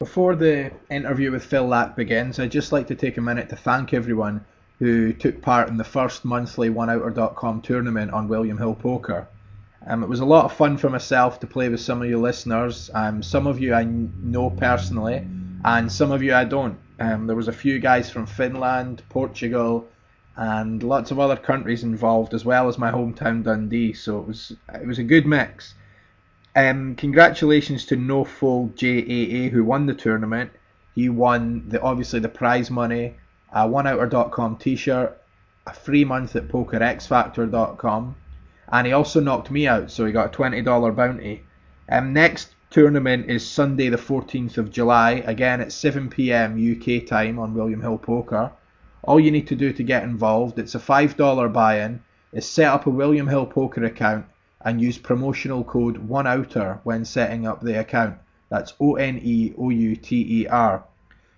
Before the interview with Phil Laak begins, I'd just like to take a minute to thank everyone who took part in the first monthly OneOuter.com tournament on William Hill Poker. Um, it was a lot of fun for myself to play with some of you listeners. Um, some of you I know personally, and some of you I don't. Um, there was a few guys from Finland, Portugal, and lots of other countries involved, as well as my hometown Dundee. So it was it was a good mix. Um, congratulations to No Fold JAA who won the tournament. He won the obviously the prize money, a OneOuter.com T-shirt, a free month at PokerXFactor.com, and he also knocked me out, so he got a twenty dollar bounty. Um, next tournament is Sunday the 14th of July, again at 7 p.m. UK time on William Hill Poker. All you need to do to get involved, it's a $5 buy-in, is set up a William Hill Poker account and use promotional code ONEOUTER when setting up the account. That's O N E O U T E R.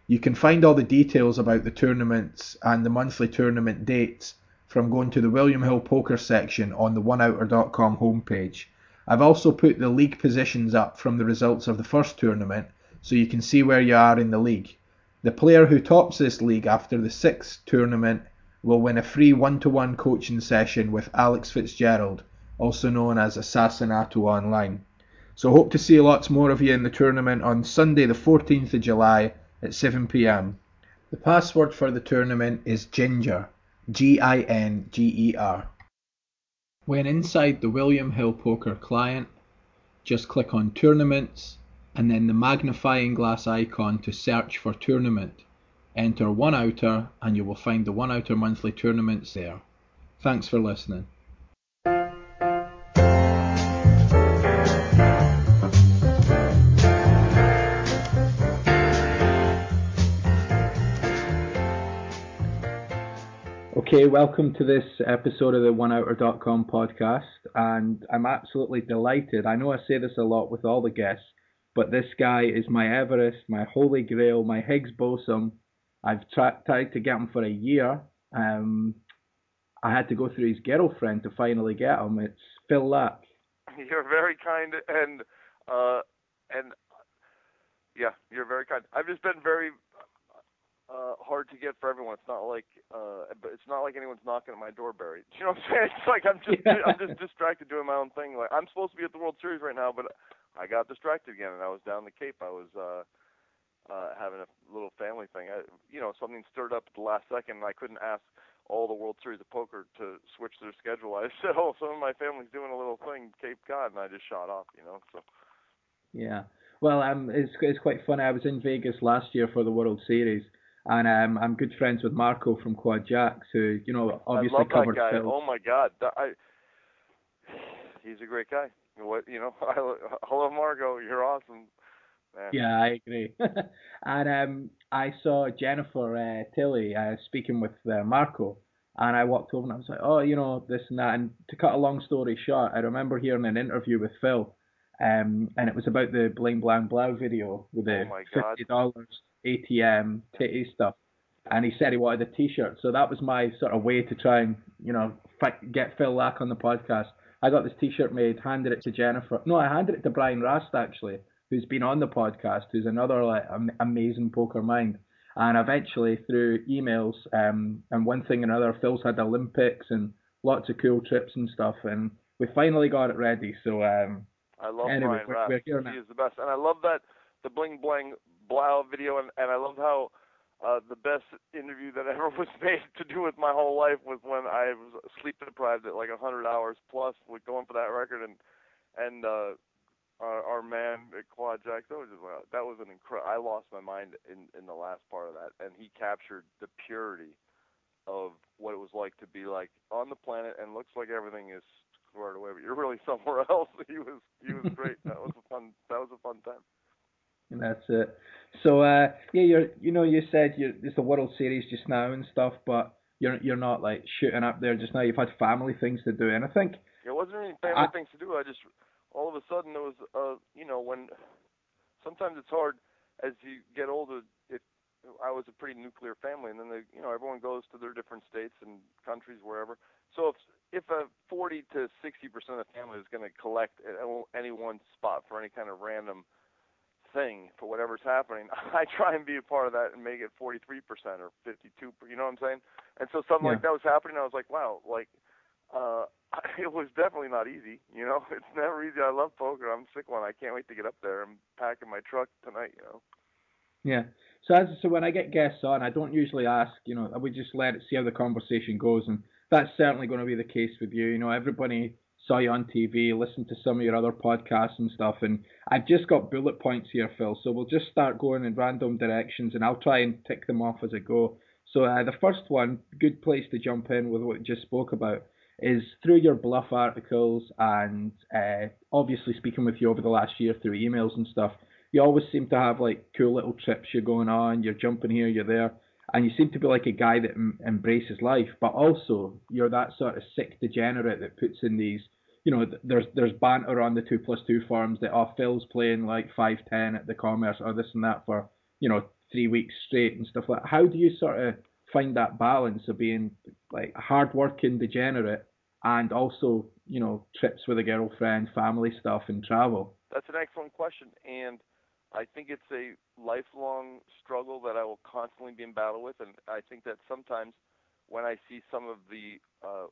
You can find all the details about the tournaments and the monthly tournament dates from going to the William Hill Poker section on the OneOuter.com homepage. I've also put the league positions up from the results of the first tournament so you can see where you are in the league. The player who tops this league after the sixth tournament will win a free one to one coaching session with Alex Fitzgerald also known as Assassinato Online. So hope to see lots more of you in the tournament on Sunday the 14th of July at 7pm. The password for the tournament is Ginger, G-I-N-G-E-R. When inside the William Hill Poker client, just click on Tournaments and then the magnifying glass icon to search for tournament. Enter one outer and you will find the one outer monthly tournaments there. Thanks for listening. Okay, welcome to this episode of the OneOuter.com podcast, and I'm absolutely delighted. I know I say this a lot with all the guests, but this guy is my Everest, my Holy Grail, my Higgs boson. I've tra- tried to get him for a year. Um, I had to go through his girlfriend to finally get him. It's Phil Laak. You're very kind, and uh, and yeah, you're very kind. I've just been very uh, hard to get for everyone. It's not like uh, but it's not like anyone's knocking at my door, Barry. You know what I'm saying? It's like I'm just yeah. I'm just distracted doing my own thing. Like I'm supposed to be at the World Series right now, but I got distracted again, and I was down the Cape. I was uh, uh, having a little family thing. I, you know, something stirred up at the last second, and I couldn't ask all the World Series of Poker to switch their schedule. I said, "Oh, some of my family's doing a little thing, Cape Cod," and I just shot off. You know, so. Yeah. Well, um, it's it's quite funny. I was in Vegas last year for the World Series, and um, I'm good friends with Marco from QuadJacks, who you know obviously I love covered. That guy. Phil. Oh my God, I, he's a great guy. What you know? I, hello, Marco. You're awesome. Man. Yeah, I agree. and um, I saw Jennifer uh, Tilly uh, speaking with uh, Marco, and I walked over and I was like, oh, you know, this and that. And to cut a long story short, I remember hearing an interview with Phil, um, and it was about the Bling Blang Blau video with the oh fifty dollars ATM titty stuff, and he said he wanted a T-shirt. So that was my sort of way to try and you know get Phil Laak on the podcast. I got this T-shirt made, handed it to Jennifer. No, I handed it to Brian Rast actually, who's been on the podcast, who's another like amazing poker mind. And eventually, through emails um, and one thing and another, Phil's had Olympics and lots of cool trips and stuff, and we finally got it ready. So um, I love anyway, Brian Rast. We're here now. He is the best, and I love that the bling bling Blau video, and, and I love how uh, the best interview that ever was made to do with my whole life was when I was sleep deprived at like a hundred hours plus with going for that record, and and uh, our, our man at QuadJacks, that was just wow, that was an incredible. I lost my mind in in the last part of that, and he captured the purity of what it was like to be like on the planet, and looks like everything is squared away, but you're really somewhere else. He was he was great. that was a fun that was a fun time. And that's it. So uh, yeah, you're you know you said you it's the World Series just now and stuff, but you're you're not like shooting up there just now. You've had family things to do, and I think it wasn't any family I, things to do. I just all of a sudden there was uh you know when sometimes it's hard as you get older. If I was a pretty nuclear family, and then they you know everyone goes to their different states and countries wherever. So if if a 40 to 60 percent of the family is going to collect at any one spot for any kind of random thing for whatever's happening, I try and be a part of that and make it 43% or 52. You know what I'm saying? And so something Yeah. like that was happening. I was like, wow, like uh, it was definitely not easy. You know, it's never easy. I love poker. I'm sick one. I can't wait to get up there. I'm packing my truck tonight. You know. Yeah. So as so when I get guests on, I don't usually ask. You know, we just let it see how the conversation goes, and that's certainly going to be the case with you. You know, everybody saw you on TV, listened to some of your other podcasts and stuff, and I've just got bullet points here, Phil. So we'll just start going in random directions, and I'll try and tick them off as I go. So uh, the first one, good place to jump in with what we just spoke about, is through your bluff articles and uh, obviously speaking with you over the last year through emails and stuff. You always seem to have like cool little trips you're going on. You're jumping here, you're there, and you seem to be like a guy that em- embraces life. But also, you're that sort of sick degenerate that puts in these. You know, th- there's there's banter on the two plus two forums that oh Phil's playing like five ten at the commerce or this and that for you know three weeks straight and stuff like. That. How do you sort of find that balance of being like a hard-working degenerate and also you know trips with a girlfriend, family stuff, and travel? That's an excellent question, and I think it's a lifelong struggle that I will constantly be in battle with, and I think that sometimes when I see some of the uh,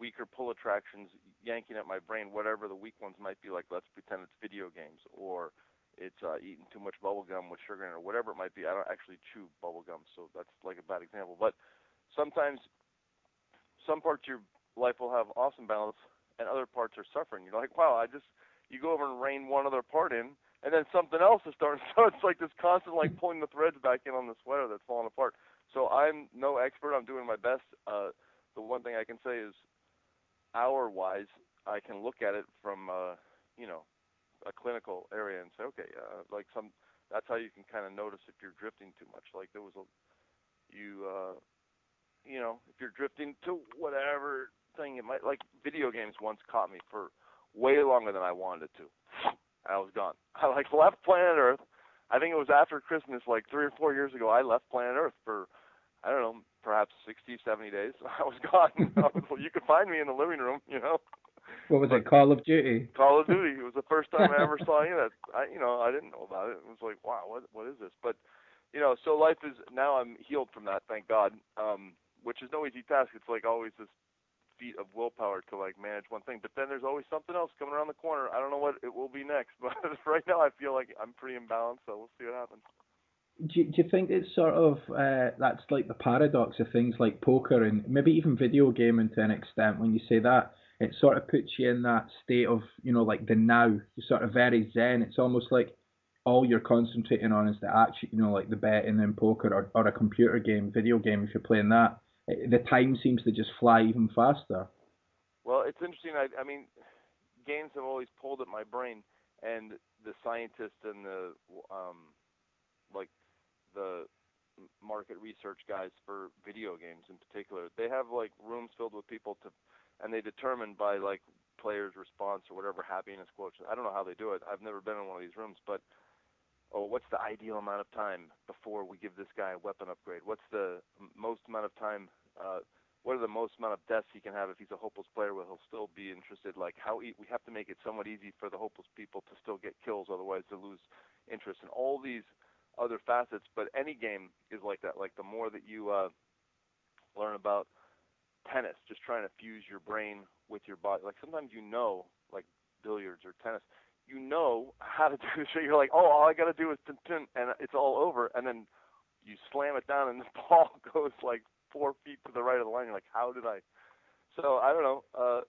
weaker pull attractions yanking at my brain, whatever the weak ones might be, like let's pretend it's video games or it's uh, eating too much bubble gum with sugar in it or whatever it might be. I don't actually chew bubble gum, so that's like a bad example. But sometimes some parts of your life will have awesome balance, and other parts are suffering. You're like, wow, I just you go over and rein one other part in, and then something else is starting. So it's like this constant like pulling the threads back in on the sweater that's falling apart. So I'm no expert. I'm doing my best. Uh, the one thing I can say is, hour wise, I can look at it from uh, you know a clinical area and say, okay, uh, like some. That's how you can kind of notice if you're drifting too much. Like there was a, you, uh, you know, if you're drifting to whatever thing it might like video games once caught me for way longer than I wanted to. I was gone. I like left planet Earth. I think it was after Christmas, like three or four years ago. I left planet Earth for, I don't know, perhaps 60, 70 days. I was gone. you could find me in the living room, you know. What was it? Call of Duty. Call of Duty. It was the first time I ever saw any of that. I, you know, I didn't know about it. It was like, wow, what, what is this? But, you know, so life is now. I'm healed from that, thank God. Um, which is no easy task. It's like always this feat of willpower to like manage one thing. But then there's always something else coming around the corner. I don't know what it will be next, but right now I feel like I'm pretty imbalanced. So we'll see what happens. Do you, do you think it's sort of uh, that's like the paradox of things like poker and maybe even video gaming to an extent when you say that it sort of puts you in that state of you know like the now you're sort of very zen it's almost like all you're concentrating on is the action you know like the betting in poker or, or a computer game video game if you're playing that the time seems to just fly even faster Well, it's interesting. I, I mean, games have always pulled at my brain, and the scientists and the um, like the market research guys for video games in particular, they have like rooms filled with people to, and they determine by like players' response or whatever happiness quotient. I don't know how they do it. I've never been in one of these rooms, but oh, what's the ideal amount of time before we give this guy a weapon upgrade? What's the most amount of time? Uh, what are the most amount of deaths he can have if he's a hopeless player where he'll still be interested? Like how e- we have to make it somewhat easy for the hopeless people to still get kills, otherwise they lose interest in all these other facets. But any game is like that. Like the more that you uh, learn about tennis, just trying to fuse your brain with your body. Like sometimes you know, like billiards or tennis, you know how to do the shit. You're like, oh, all I got to do is and it's all over. And then you slam it down, and the ball goes like four feet to the right of the line. You're like, how did I? So I don't know. Uh,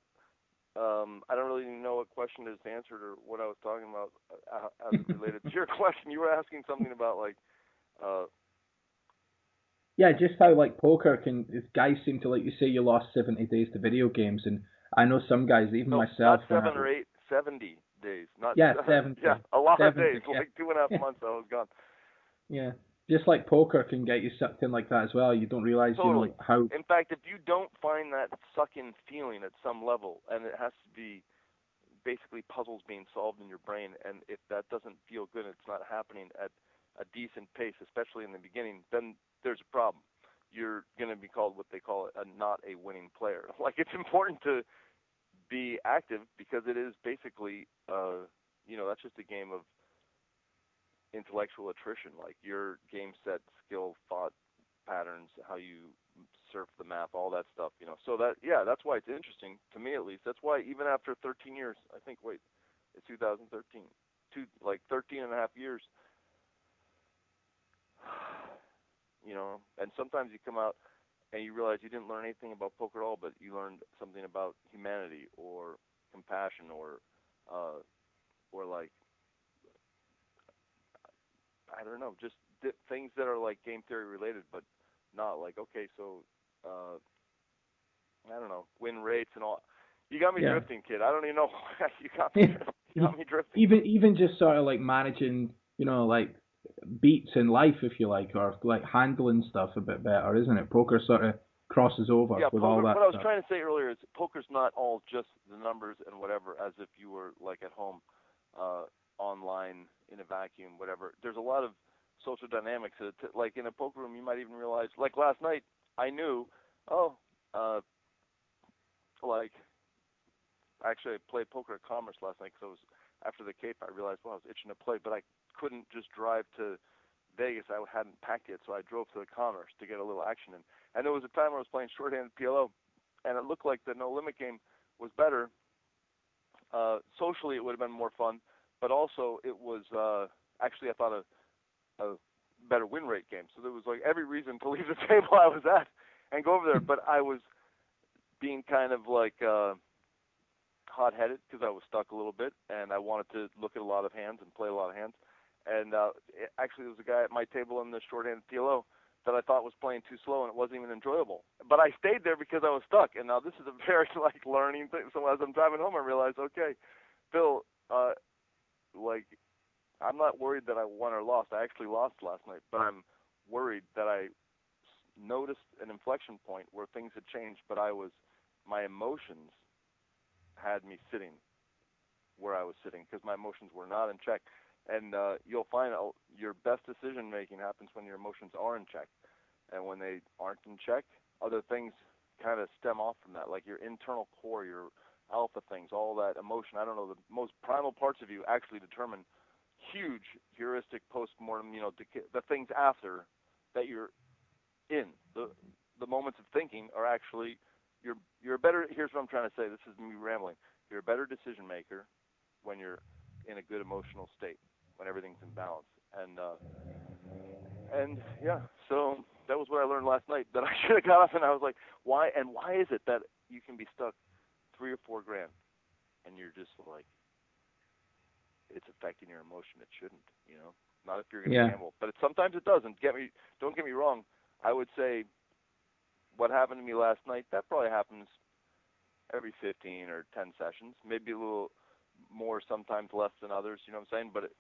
um, I don't really know what question is answered or what I was talking about uh, as it related to your question. You were asking something about like, uh, yeah just how like poker can guys seem to like you say you lost 70 days to video games and i know some guys even no, myself not seven uh, or eight, seventy days, not Yeah, 70. yeah, a lot 70, of days, yeah. like two and a half months. I was gone. Yeah. Just like poker can get you sucked in like that as well. You don't realize, Totally. you know, how. In fact, if you don't find that suck-in feeling at some level, and it has to be basically puzzles being solved in your brain, and if that doesn't feel good, it's not happening at a decent pace, especially in the beginning, then there's a problem. You're going to be called what they call a not a winning player. Like it's important to be active because it is basically, uh, you know, that's just a game of intellectual attrition, like your game set, skill, thought patterns, how you surf the map, all that stuff, you know. So that yeah, that's why it's interesting to me at least. That's why even after 13 years, I think wait, it's 2013, two like 13 and a half years. You know, and sometimes you come out and you realize you didn't learn anything about poker at all, but you learned something about humanity or compassion or uh or like I don't know, just things that are like game theory related, but not like okay, so uh, I don't know, win rates and all. You got me yeah. drifting, kid. I don't even know. you got me. you got me drifting. Even even just sort of like managing, you know, like beats in life, if you like, or like handling stuff a bit better, isn't it? Poker sort of crosses over yeah, with poker, all that. What I was stuff. trying to say earlier is poker's not all just the numbers and whatever, as if you were like at home, uh, online in a vacuum, whatever. There's a lot of social dynamics. Like in a poker room, you might even realize. Like last night, I knew, oh, uh, like actually I played poker at Commerce last night because I was after the Cape. I realized well I was itching to play, but I couldn't just drive to Vegas. I hadn't packed yet, so I drove to the Commerce to get a little action in. And there was a time I was playing shorthanded PLO, and it looked like the no limit game was better. Uh, socially, it would have been more fun, but also it was uh, actually I thought a a better win rate game. So there was like every reason to leave the table I was at and go over there. But I was being kind of like uh, hot headed because I was stuck a little bit and I wanted to look at a lot of hands and play a lot of hands. And uh, it, actually, there was a guy at my table in the short-handed PLO that I thought was playing too slow and it wasn't even enjoyable. But I stayed there because I was stuck. And now this is a very like learning thing. So as I'm driving home, I realized, okay, Phil, uh, like I'm not worried that I won or lost. I actually lost last night, but I'm worried that I noticed an inflection point where things had changed, but I was my emotions had me sitting where I was sitting because my emotions were not in check. And uh, you'll find uh, your best decision making happens when your emotions are in check, and when they aren't in check, other things kind of stem off from that, like your internal core, your alpha things, all that emotion. I don't know the most primal parts of you actually determine huge heuristic post-mortem, you know, the things after that you're in. The the moments of thinking are actually you're you're a better here's what I'm trying to say. This is me rambling. You're a better decision maker when you're in a good emotional state, when everything's in balance. And uh and yeah, so that was what I learned last night that I should have got up and I was like, why and why is it that you can be stuck three or four grand and you're just like it's affecting your emotion. It shouldn't, you know. Not if you're going to yeah. gamble, but it, sometimes it doesn't. Get me, don't get me wrong. I would say what happened to me last night. That probably happens every 15 or 10 sessions, maybe a little more, sometimes less than others. You know what I'm saying? But it,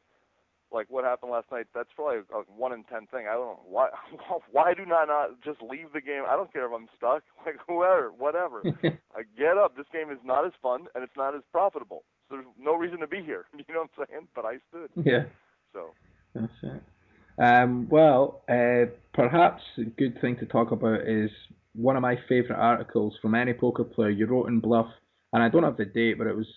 like what happened last night, that's probably a one in ten thing. I don't know why. Why do not not just leave the game? I don't care if I'm stuck. Like whoever, whatever. I get up. This game is not as fun and it's not as profitable So there's no reason to be here. You know what I'm saying? But I stood. Yeah. So. That's it. Um, well, uh, perhaps a good thing to talk about is one of my favourite articles from any poker player you wrote in Bluff, and I don't have the date, but it was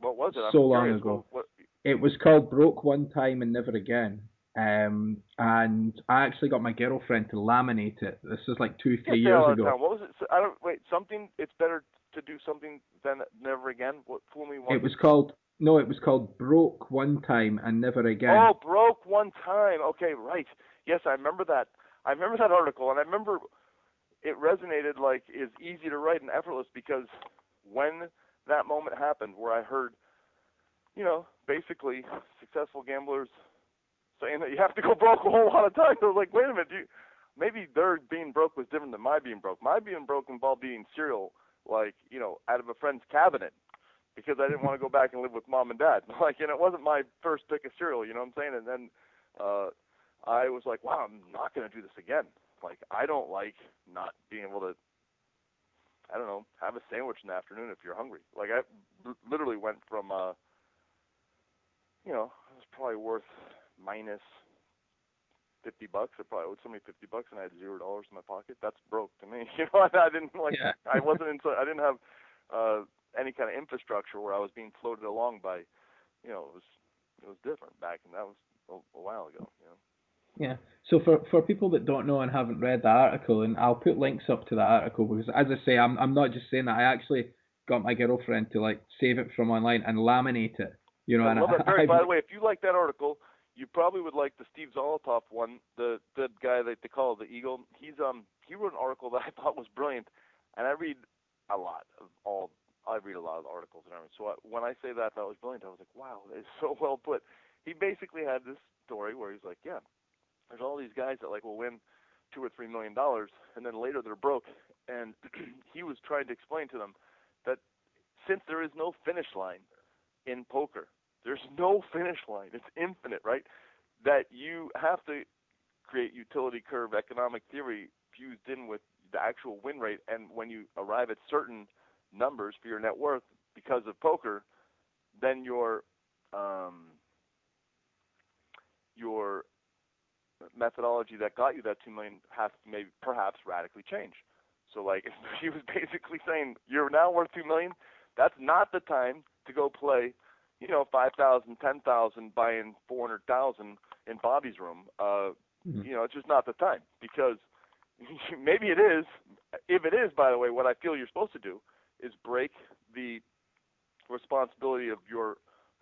what was it? so long ago. What... It was called Broke One Time and Never Again. Um, and I actually got my girlfriend to laminate it. This is like two, three years ago. What was it? I don't wait. Something. It's better to do something than never again. What fool me once? It was called no, it was called Broke One Time and Never Again. Oh, Broke One Time. Okay, right. Yes, I remember that. I remember that article, and I remember it resonated like is easy to write and effortless because when that moment happened, where I heard, you know, basically successful gamblers saying that you have to go broke a whole lot of times. I was like, wait a minute, you, maybe their being broke was different than my being broke. My being broke involved eating cereal, like you know, out of a friend's cabinet because I didn't want to go back and live with mom and dad. Like, and it wasn't my first pick of cereal, you know what I'm saying? And then uh I was like, wow, I'm not going to do this again. Like, I don't like not being able to I don't know, have a sandwich in the afternoon if you're hungry. Like I literally went from uh you know, it was probably worth minus fifty bucks. I probably owed somebody fifty bucks, and I had zero dollars in my pocket. That's broke to me. You know, I, I didn't like. Yeah. I wasn't in. I didn't have uh any kind of infrastructure where I was being floated along by, you know, it was it was different back, and that was a, a while ago. You know. Yeah. So for for people that don't know and haven't read the article, and I'll put links up to that article because, as I say, I'm I'm not just saying that. I actually got my girlfriend to like save it from online and laminate it. You know, I and love I, that. I, by the way, if you like that article, you probably would like the Steve Zolotow one. The the guy that they call the Eagle. He's um he wrote an article that I thought was brilliant, and I read a lot of all. I read a lot of articles and everything. So I, when I say that that was brilliant, I was like, wow, it's so well put. He basically had this story where he's like, yeah, there's all these guys that like will win two or three million dollars, and then later they're broke. And he was trying to explain to them that since there is no finish line in poker, there's no finish line. It's infinite, right? That you have to create utility curve economic theory fused in with the actual win rate. And when you arrive at certain numbers for your net worth because of poker, then your um, your methodology that got you that two million has to maybe perhaps radically change. So like he was basically saying you're now worth two million. That's not the time to go play, you know, five thousand, ten thousand, buying four hundred thousand in Bobby's room. Uh, Mhm. You know, it's just not the time because maybe it is. If it is, by the way, what I feel you're supposed to do is break the responsibility of your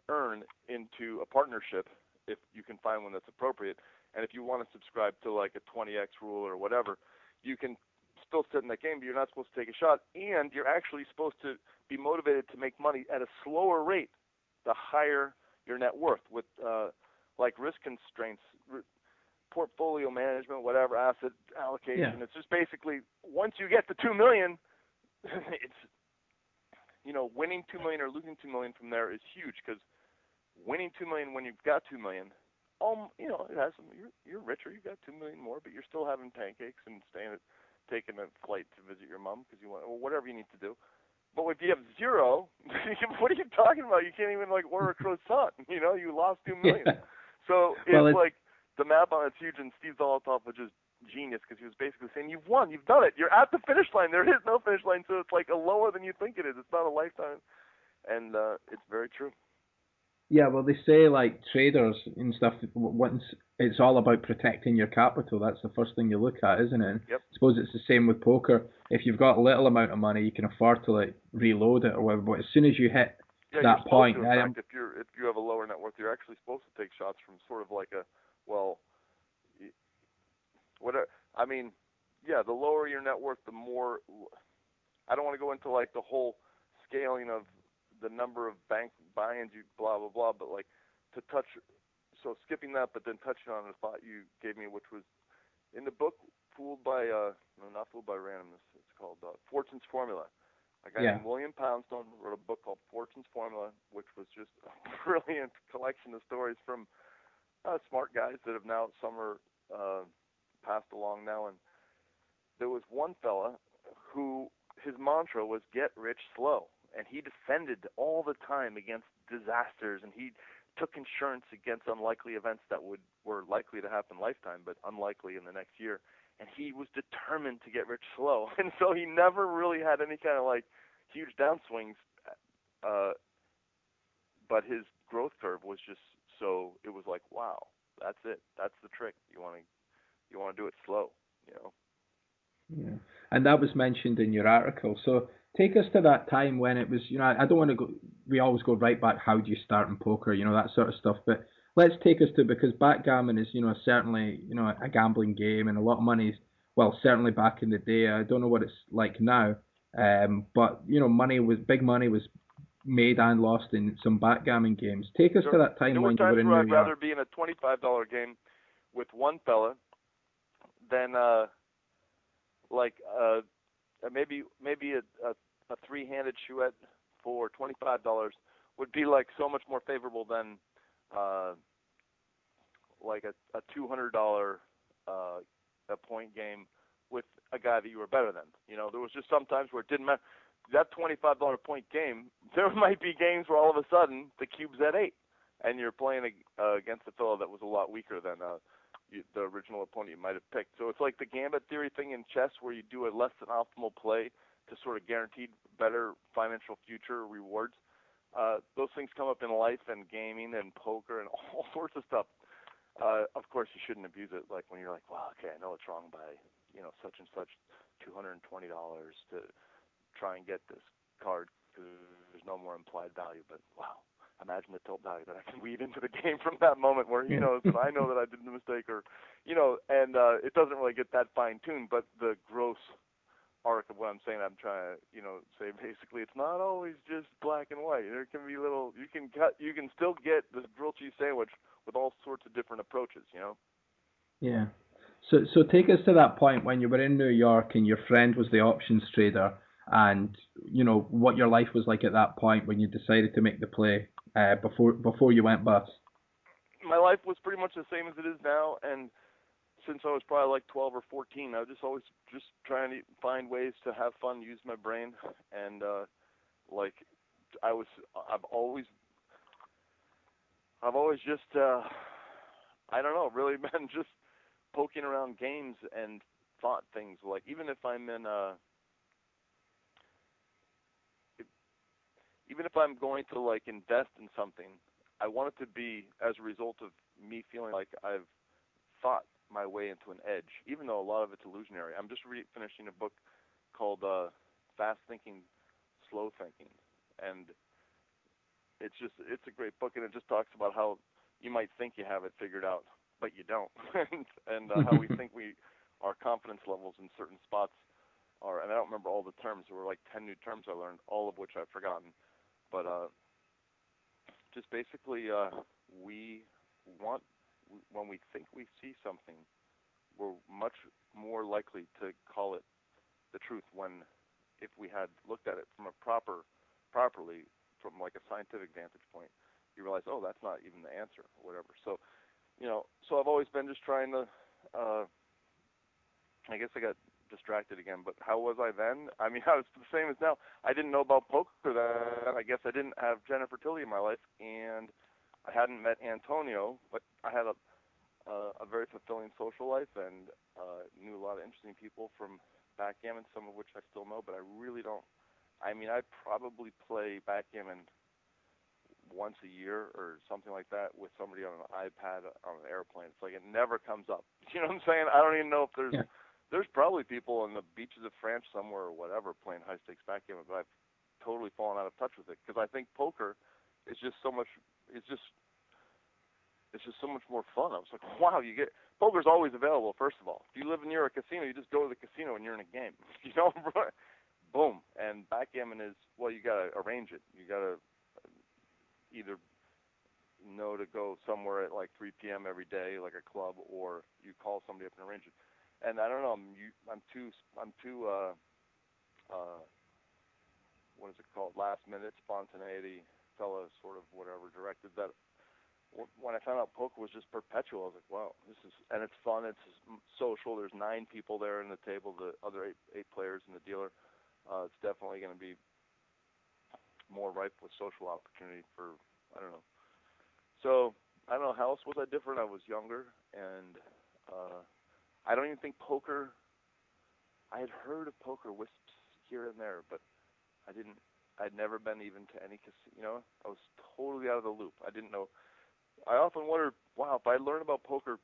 earn into a partnership if you can find one that's appropriate. And if you want to subscribe to like a 20x rule or whatever, you can still sit in that game, but you're not supposed to take a shot. And you're actually supposed to be motivated to make money at a slower rate the higher your net worth with uh, like risk constraints, r- portfolio management, whatever, asset allocation. Yeah. It's just basically once you get to two million, it's you know winning two million or losing two million from there is huge because winning two million when you've got two million, um, you know it has some. You're you're richer, you've got two million more, but you're still having pancakes and staying at taking a flight to visit your mom because you want or whatever you need to do. But if you have zero, what are you talking about? You can't even like order a croissant. You know, you lost two million. Yeah. So it's Well, it's- like the map on it's huge, and Steve Zolotow was just genius because he was basically saying, "You've won, you've done it, you're at the finish line. There is no finish line, so it's like a lower than you think it is. It's not a lifetime." And uh, it's very true. Yeah, well, they say like traders and stuff. Once it's all about protecting your capital, that's the first thing you look at, isn't it? Yep. I suppose it's the same with poker. If you've got a little amount of money, you can afford to like reload it or whatever. But as soon as you hit Yeah, that point, To, fact, am- if you're if you have a lower net worth, you're actually supposed to take shots from sort of like a well, whatever. I mean, yeah, the lower your net worth, the more. I don't want to go into like the whole scaling of the number of bank buy-ins, you blah blah blah, but like to touch. So skipping that, but then touching on a thought you gave me, which was in the book "Fooled by" uh no, not "Fooled by Randomness." It's called uh, "Fortune's Formula." A guy Yeah. named William Poundstone wrote a book called Fortune's Formula, which was just a brilliant collection of stories from uh, smart guys that have now some are uh, passed along now. And there was one fella who his mantra was "Get rich slow," and he defended all the time against disasters, and he took insurance against unlikely events that would were likely to happen lifetime, but unlikely in the next year and he was determined to get rich slow. And so he never really had any kind of like huge downswings. Uh, but his growth curve was just so it was like, wow, that's it. That's the trick. You want to you want to do it slow, you know. Yeah. And that was mentioned in your article. So take us to that time when it was, you know, I I don't want to go, we always go right back, how do you start in poker, you know, that sort of stuff. But let's take us to, because backgammon is, you know, certainly, you know, a gambling game and a lot of money, well, certainly back in the day, I don't know what it's like now. Um, but, you know, money was, big money was made and lost in some backgammon games. Take us to that time there when you were in New I'd York. rather be in a twenty-five dollar game with one fella than uh, like uh, maybe maybe a, a, a three-handed chouette for twenty-five dollars would be like so much more favorable than uh, like a, a two hundred dollar uh, a point game with a guy that you were better than. You know, there was just some times where it didn't matter. That twenty-five dollar point game, there might be games where all of a sudden the cube's at eight, and you're playing uh, against a fellow that was a lot weaker than uh, you, the original opponent you might have picked. So it's like the gambit theory thing in chess, where you do a less than optimal play to sort of guaranteed better financial future rewards. Uh, those things come up in life and gaming and poker and all sorts of stuff. uh, of course, you shouldn't abuse it. Like when you're like, well, okay, I know it's wrong by you know such and such, two hundred and twenty dollars to try and get this card because there's no more implied value. But wow, imagine the tilt value that I can weave into the game from that moment where he knows that I know that I did the mistake, or you know, and uh, it doesn't really get that fine tuned. But the gross arc of what I'm saying, I'm trying to, you know, say basically it's not always just black and white. There can be little, you can cut, you can still get this grilled cheese sandwich with all sorts of different approaches, you know. Yeah. So so take us to that point when you were in New York and your friend was the options trader, and you know what your life was like at that point when you decided to make the play uh, before before you went bust. My life was pretty much the same as it is now, and since I was probably like 12 or 14, I was just always just trying to find ways to have fun, use my brain, and uh, like I was, I've always, I've always just, uh, I don't know, really been just poking around games and thought things like even if I'm in uh if, even if I'm going to like invest in something, I want it to be as a result of me feeling like I've thought my way into an edge, even though a lot of it's illusionary. I'm just re- finishing a book called uh, Fast Thinking, Slow Thinking, and it's just it's a great book, and it just talks about how you might think you have it figured out, but you don't, and, and uh, how we think we our confidence levels in certain spots are. And I don't remember all the terms. There were like ten new terms I learned, all of which I've forgotten, but uh, just basically uh, we want when we think we see something, we're much more likely to call it the truth when if we had looked at it from a proper properly from like a scientific vantage point you realize oh that's not even the answer or whatever. So you know so i've always been just trying to uh i guess i got distracted again but how was i then i mean i was the same as now i didn't know about poker then i guess i didn't have jennifer tilly in my life and I hadn't met Antonio, but I had a uh, a very fulfilling social life and uh, knew a lot of interesting people from backgammon, some of which I still know, but I really don't. I mean, I probably play backgammon once a year or something like that with somebody on an iPad on an airplane. It's like it never comes up. You know what I'm saying? I don't even know if there's yeah. There's probably people on the beaches of France somewhere or whatever playing high stakes backgammon, but I've totally fallen out of touch with it because I think poker is just so much. It's just it's just so much more fun. I was like, wow, you get poker's always available. First of all, if you live near a casino, you just go to the casino and you're in a game. You know, boom. And backgammon is well, you gotta arrange it. You gotta either know to go somewhere at like 3 p.m. every day, like a club, or you call somebody up and arrange it. And I don't know, I'm I'm too I'm too uh uh what is it called? Last minute spontaneity fella, sort of whatever directed that when I found out poker was just perpetual, I was like, wow, this is and it's fun. It's social. There's nine people there in the table. The other eight eight players and the dealer. Uh, it's definitely going to be more ripe with social opportunity for I don't know. So I don't know how else was I different. I was younger and uh, I don't even think poker. I had heard of poker wisps here and there, but I didn't. I'd never been even to any casino. You know, I was totally out of the loop. I didn't know I often wonder, wow, if I learned about poker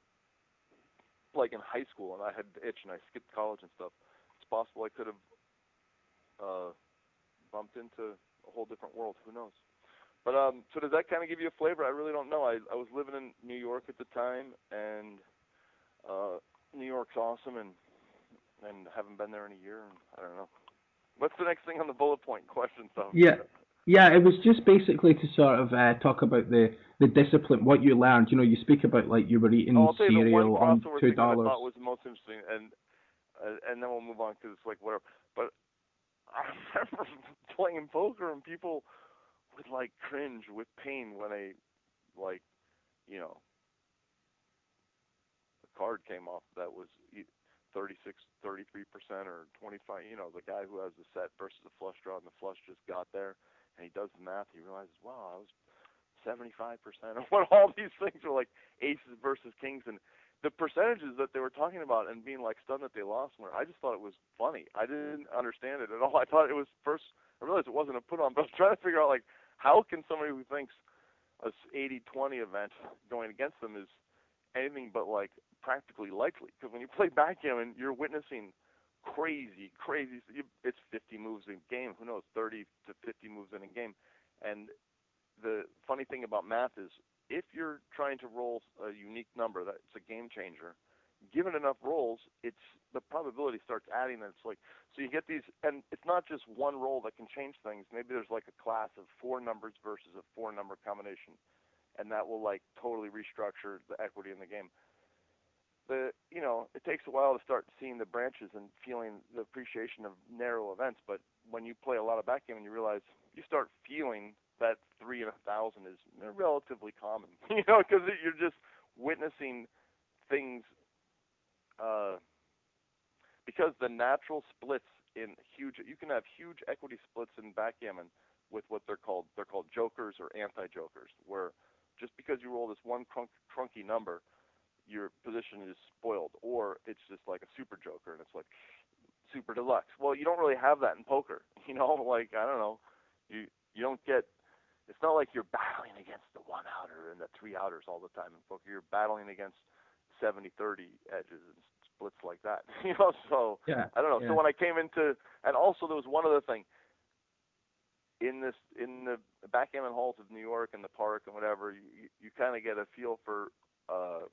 like in high school and I had the itch and I skipped college and stuff, it's possible I could have uh, bumped into a whole different world. Who knows? But um, so does that kind of give you a flavor? I really don't know. I I was living in New York at the time, and uh, New York's awesome, and and haven't been there in a year, and I don't know. What's the next thing on the bullet point question? So yeah, yeah, it was just basically to sort of uh, talk about the, the discipline, what you learned. You know, you speak about like you were eating oh, cereal on two dollars. I thought was the most interesting, and uh, and then we'll move on because it's like whatever. But I remember playing poker and people would like cringe with pain when I like you know card came off that was 36, 33 percent or 25. You know, the guy who has the set versus the flush draw, and the flush just got there and he does the math, he realizes, wow, I was 75% or what all these things were like aces versus kings and the percentages that they were talking about and being like stunned that they lost were I just thought it was funny. I didn't understand it at all. I thought it was first I realized it wasn't a put on, but I was trying to figure out like how can somebody who thinks a 80-20 event going against them is anything but like practically likely because when you play backgammon, you're witnessing crazy, crazy. It's 50 moves in a game. Who knows, 30 to 50 moves in a game. And the funny thing about math is, if you're trying to roll a unique number that's a game changer, given enough rolls, it's the probability starts adding. And it's like so you get these, and it's not just one roll that can change things. Maybe there's like a class of four numbers versus a four number combination, and that will like totally restructure the equity in the game. The you know it takes a while to start seeing the branches and feeling the appreciation of narrow events but when you play a lot of backgammon you realize you start feeling that three in a thousand is relatively common you know because you're just witnessing things uh because the natural splits in huge you can have huge equity splits in backgammon with what they're called. They're called jokers or anti jokers where just because you roll this one crunk, trunky number your position is spoiled, or it's just like a super joker and it's like super deluxe. Well, you don't really have that in poker. You know, like I don't know, you you don't get. It's not like you're battling against the one outer and the three outers all the time in poker. You're battling against 70-30 edges and splits like that. You know, so yeah, I don't know. Yeah. So when I came into, and also there was one other thing in this in the backgammon halls of New York and the park and whatever, you you, kind of get a feel for uh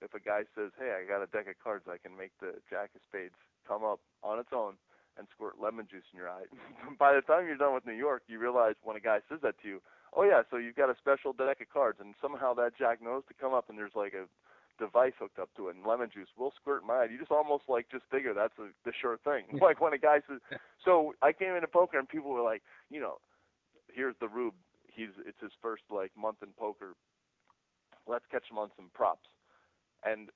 if a guy says, "Hey, I got a deck of cards, I can make the Jack of Spades come up on its own and squirt lemon juice in your eye." By the time you're done with New York, you realize when a guy says that to you, "Oh yeah, so you've got a special deck of cards, and somehow that Jack knows to come up, and there's like a device hooked up to it, and lemon juice will squirt my eye." You just almost like just figure that's a, the sure thing. Yeah. Like when a guy says, "So I came into poker, and people were like, you know, here's the rube. He's it's his first like month in poker. Let's catch him on some props." and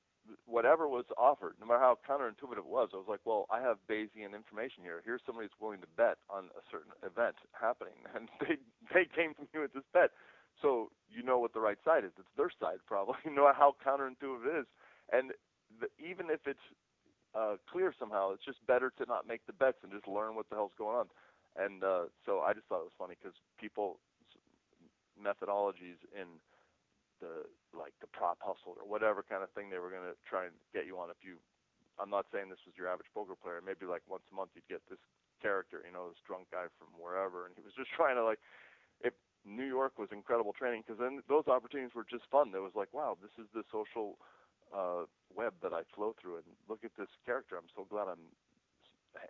whatever was offered, no matter how counterintuitive it was, I was like, well, I have Bayesian information here. Here's somebody who's willing to bet on a certain event happening, and they they came to me with this bet. So you know what the right side is. It's their side, probably. You know how counterintuitive it is, and the, even if it's uh, clear somehow, it's just better to not make the bets and just learn what the hell's going on. And uh, so I just thought it was funny because people methodologies in the like the prop hustle or whatever kind of thing they were going to try and get you on. If you, I'm not saying this was your average poker player. Maybe like once a month you'd get this character, you know, this drunk guy from wherever, and he was just trying to like. If New York was incredible training because then those opportunities were just fun. It was like, wow, this is the social uh, web that I flow through, and look at this character. I'm so glad I'm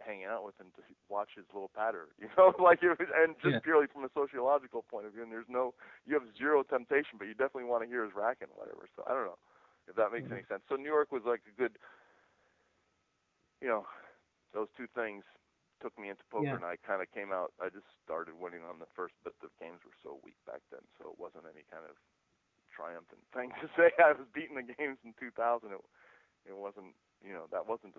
hanging out with him to watch his little patter, you know, like it was, and just Yeah. purely from a sociological point of view. And there's no, you have zero temptation, but you definitely want to hear his racket and whatever. So I don't know if that makes Mhm. any sense. So New York was like a good, you know, those two things took me into poker, Yeah. and I kind of came out. I just started winning on the first, but the games were so weak back then, so it wasn't any kind of triumphant thing to say. I was beating the games in 2000. It, it wasn't, you know, that wasn't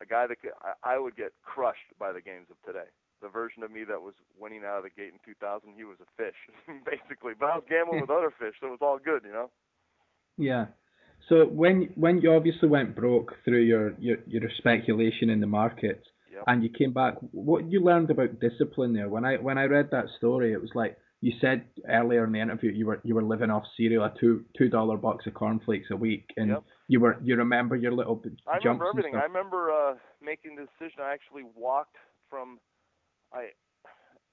a, guy that could, I, I would get crushed by the games of today. The version of me that was winning out of the gate in 2000, he was a fish, basically. But I was gambling with other fish, so it was all good, you know. Yeah. So when when you obviously went broke through your your, your speculation in the market, Yep. and you came back, what you learned about discipline there? When I when I read that story, it was like you said earlier in the interview you were you were living off cereal, a two two dollar box of cornflakes a week, and Yep. You were you remember your little b- I remember everything. I remember uh making the decision. I actually walked from, I,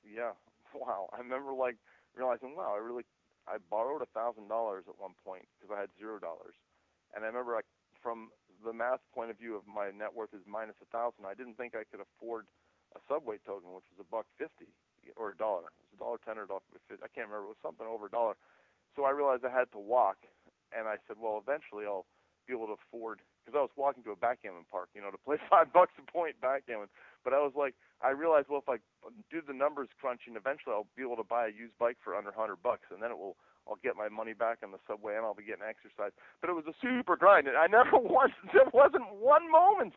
yeah, wow. I remember like realizing, wow, I really, I borrowed a thousand dollars at one point because I had zero dollars, and I remember like from the math point of view of my net worth is minus a thousand. I didn't think I could afford a subway token, which was a buck fifty or a dollar. It was a dollar ten or a dollar fifty. I can't remember. It was something over a dollar. So I realized I had to walk, and I said, well, eventually I'll be able to afford because I was walking to a backgammon park, you know, to play five bucks a point backgammon. But I was like, I realized, well, if I do the numbers crunching, eventually I'll be able to buy a used bike for under hundred bucks, and then it will, I'll get my money back on the subway, and I'll be getting exercise. But it was a super grind, and I never once, there wasn't one moment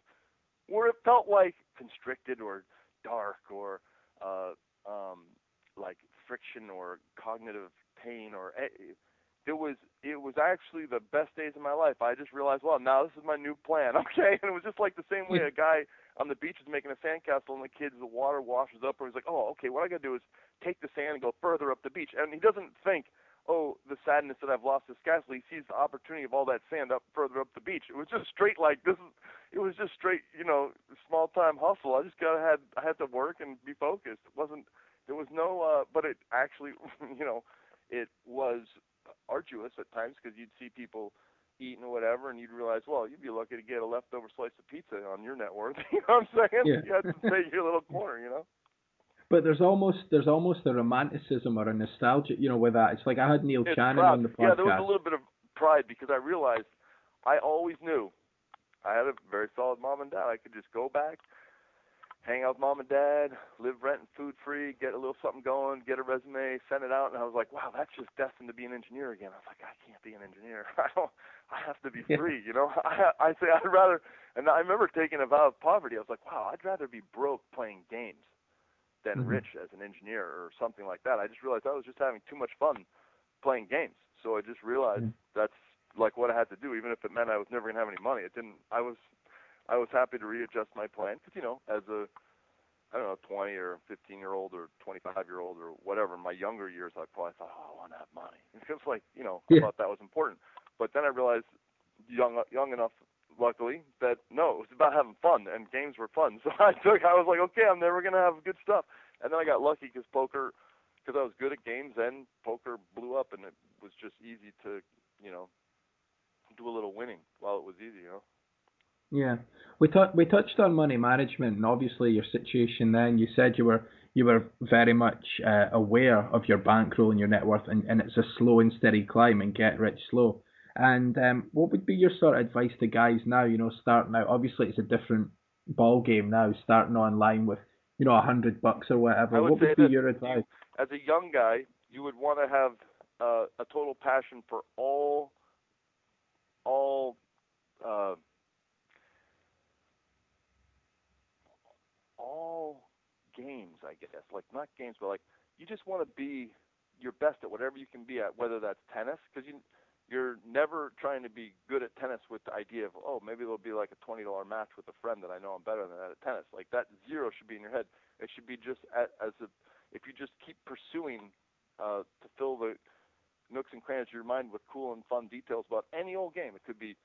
where it felt like constricted or dark or uh, um, like friction or cognitive pain or eh, it was it was actually the best days of my life. I just realized, well, now this is my new plan, okay? And it was just like the same way a guy on the beach is making a sandcastle, and the kids, the water washes up, and he's like, oh, okay, what I got to do is take the sand and go further up the beach. And he doesn't think, oh, the sadness that I've lost this castle. He sees the opportunity of all that sand up further up the beach. It was just straight like this. Is, it was just straight, you know, small time hustle. I just gotta had I had to work and be focused. It wasn't there was no, uh, but it actually, you know, it was arduous at times because you'd see people eating or whatever, and you'd realize, well, you'd be lucky to get a leftover slice of pizza on your net worth. you know what I'm saying? Yeah. You had to stay your little corner, you know. But there's almost there's almost a romanticism or a nostalgia, you know, with that. It's like I had Neil it's Channing proud. on the podcast. Yeah, there was a little bit of pride because I realized I always knew I had a very solid mom and dad. I could just go back, hang out with mom and dad, live rent and food free, get a little something going, get a resume, send it out, and I was like, wow, that's just destined to be an engineer again. I was like, I can't be an engineer. I don't. I have to be free, you know. I I say I'd rather, and I remember taking a vow of poverty. I was like, wow, I'd rather be broke playing games than Mhm. rich as an engineer or something like that. I just realized I was just having too much fun playing games. So I just realized Mhm. that's like what I had to do, even if it meant I was never gonna have any money. It didn't. I was I was happy to readjust my plan because you know, as a I don't know, 20 or 15 year old or 25 year old or whatever. In my younger years, I probably thought, oh, I want to have money. Because like you know, I thought that was important. But then I realized, young young enough, luckily, that no, it was about having fun and games were fun. So I took, I was like, okay, I'm never gonna have good stuff. And then I got lucky because poker, because I was good at games, and poker blew up, and it was just easy to, you know, do a little winning while it was easy, you know. Yeah, we tou- we touched on money management and obviously your situation. Then you said you were you were very much uh, aware of your bankroll and your net worth, and, and it's a slow and steady climb and get rich slow. And um, what would be your sort of advice to guys now? You know, starting out. Obviously, it's a different ball game now. Starting online with you know a hundred bucks or whatever. Would what would be your advice? as a young guy, you would want to have uh, a total passion for all all uh, all games, I guess. Like not games, but like you just want to be your best at whatever you can be at, whether that's tennis, because you you're never trying to be good at tennis with the idea of oh maybe there'll be like a twenty dollar match with a friend that I know I'm better than at tennis. Like that zero should be in your head. It should be just at, as a if you just keep pursuing uh, to fill the nooks and crannies of your mind with cool and fun details about any old game. It could be,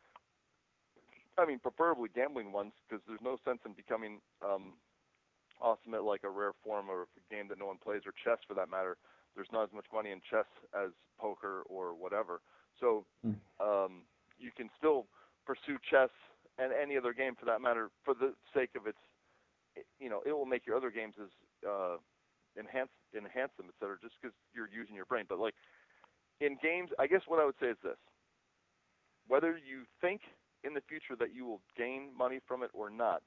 I mean, preferably gambling ones, because there's no sense in becoming um, awesome at like a rare form or a game that no one plays, or chess for that matter. There's not as much money in chess as poker or whatever. So Mm. um, you can still pursue chess and any other game for that matter for the sake of its, you know, it will make your other games as uh, enhance enhance them, et cetera, just because you're using your brain. But like in games, I guess what I would say is this: whether you think in the future that you will gain money from it or not,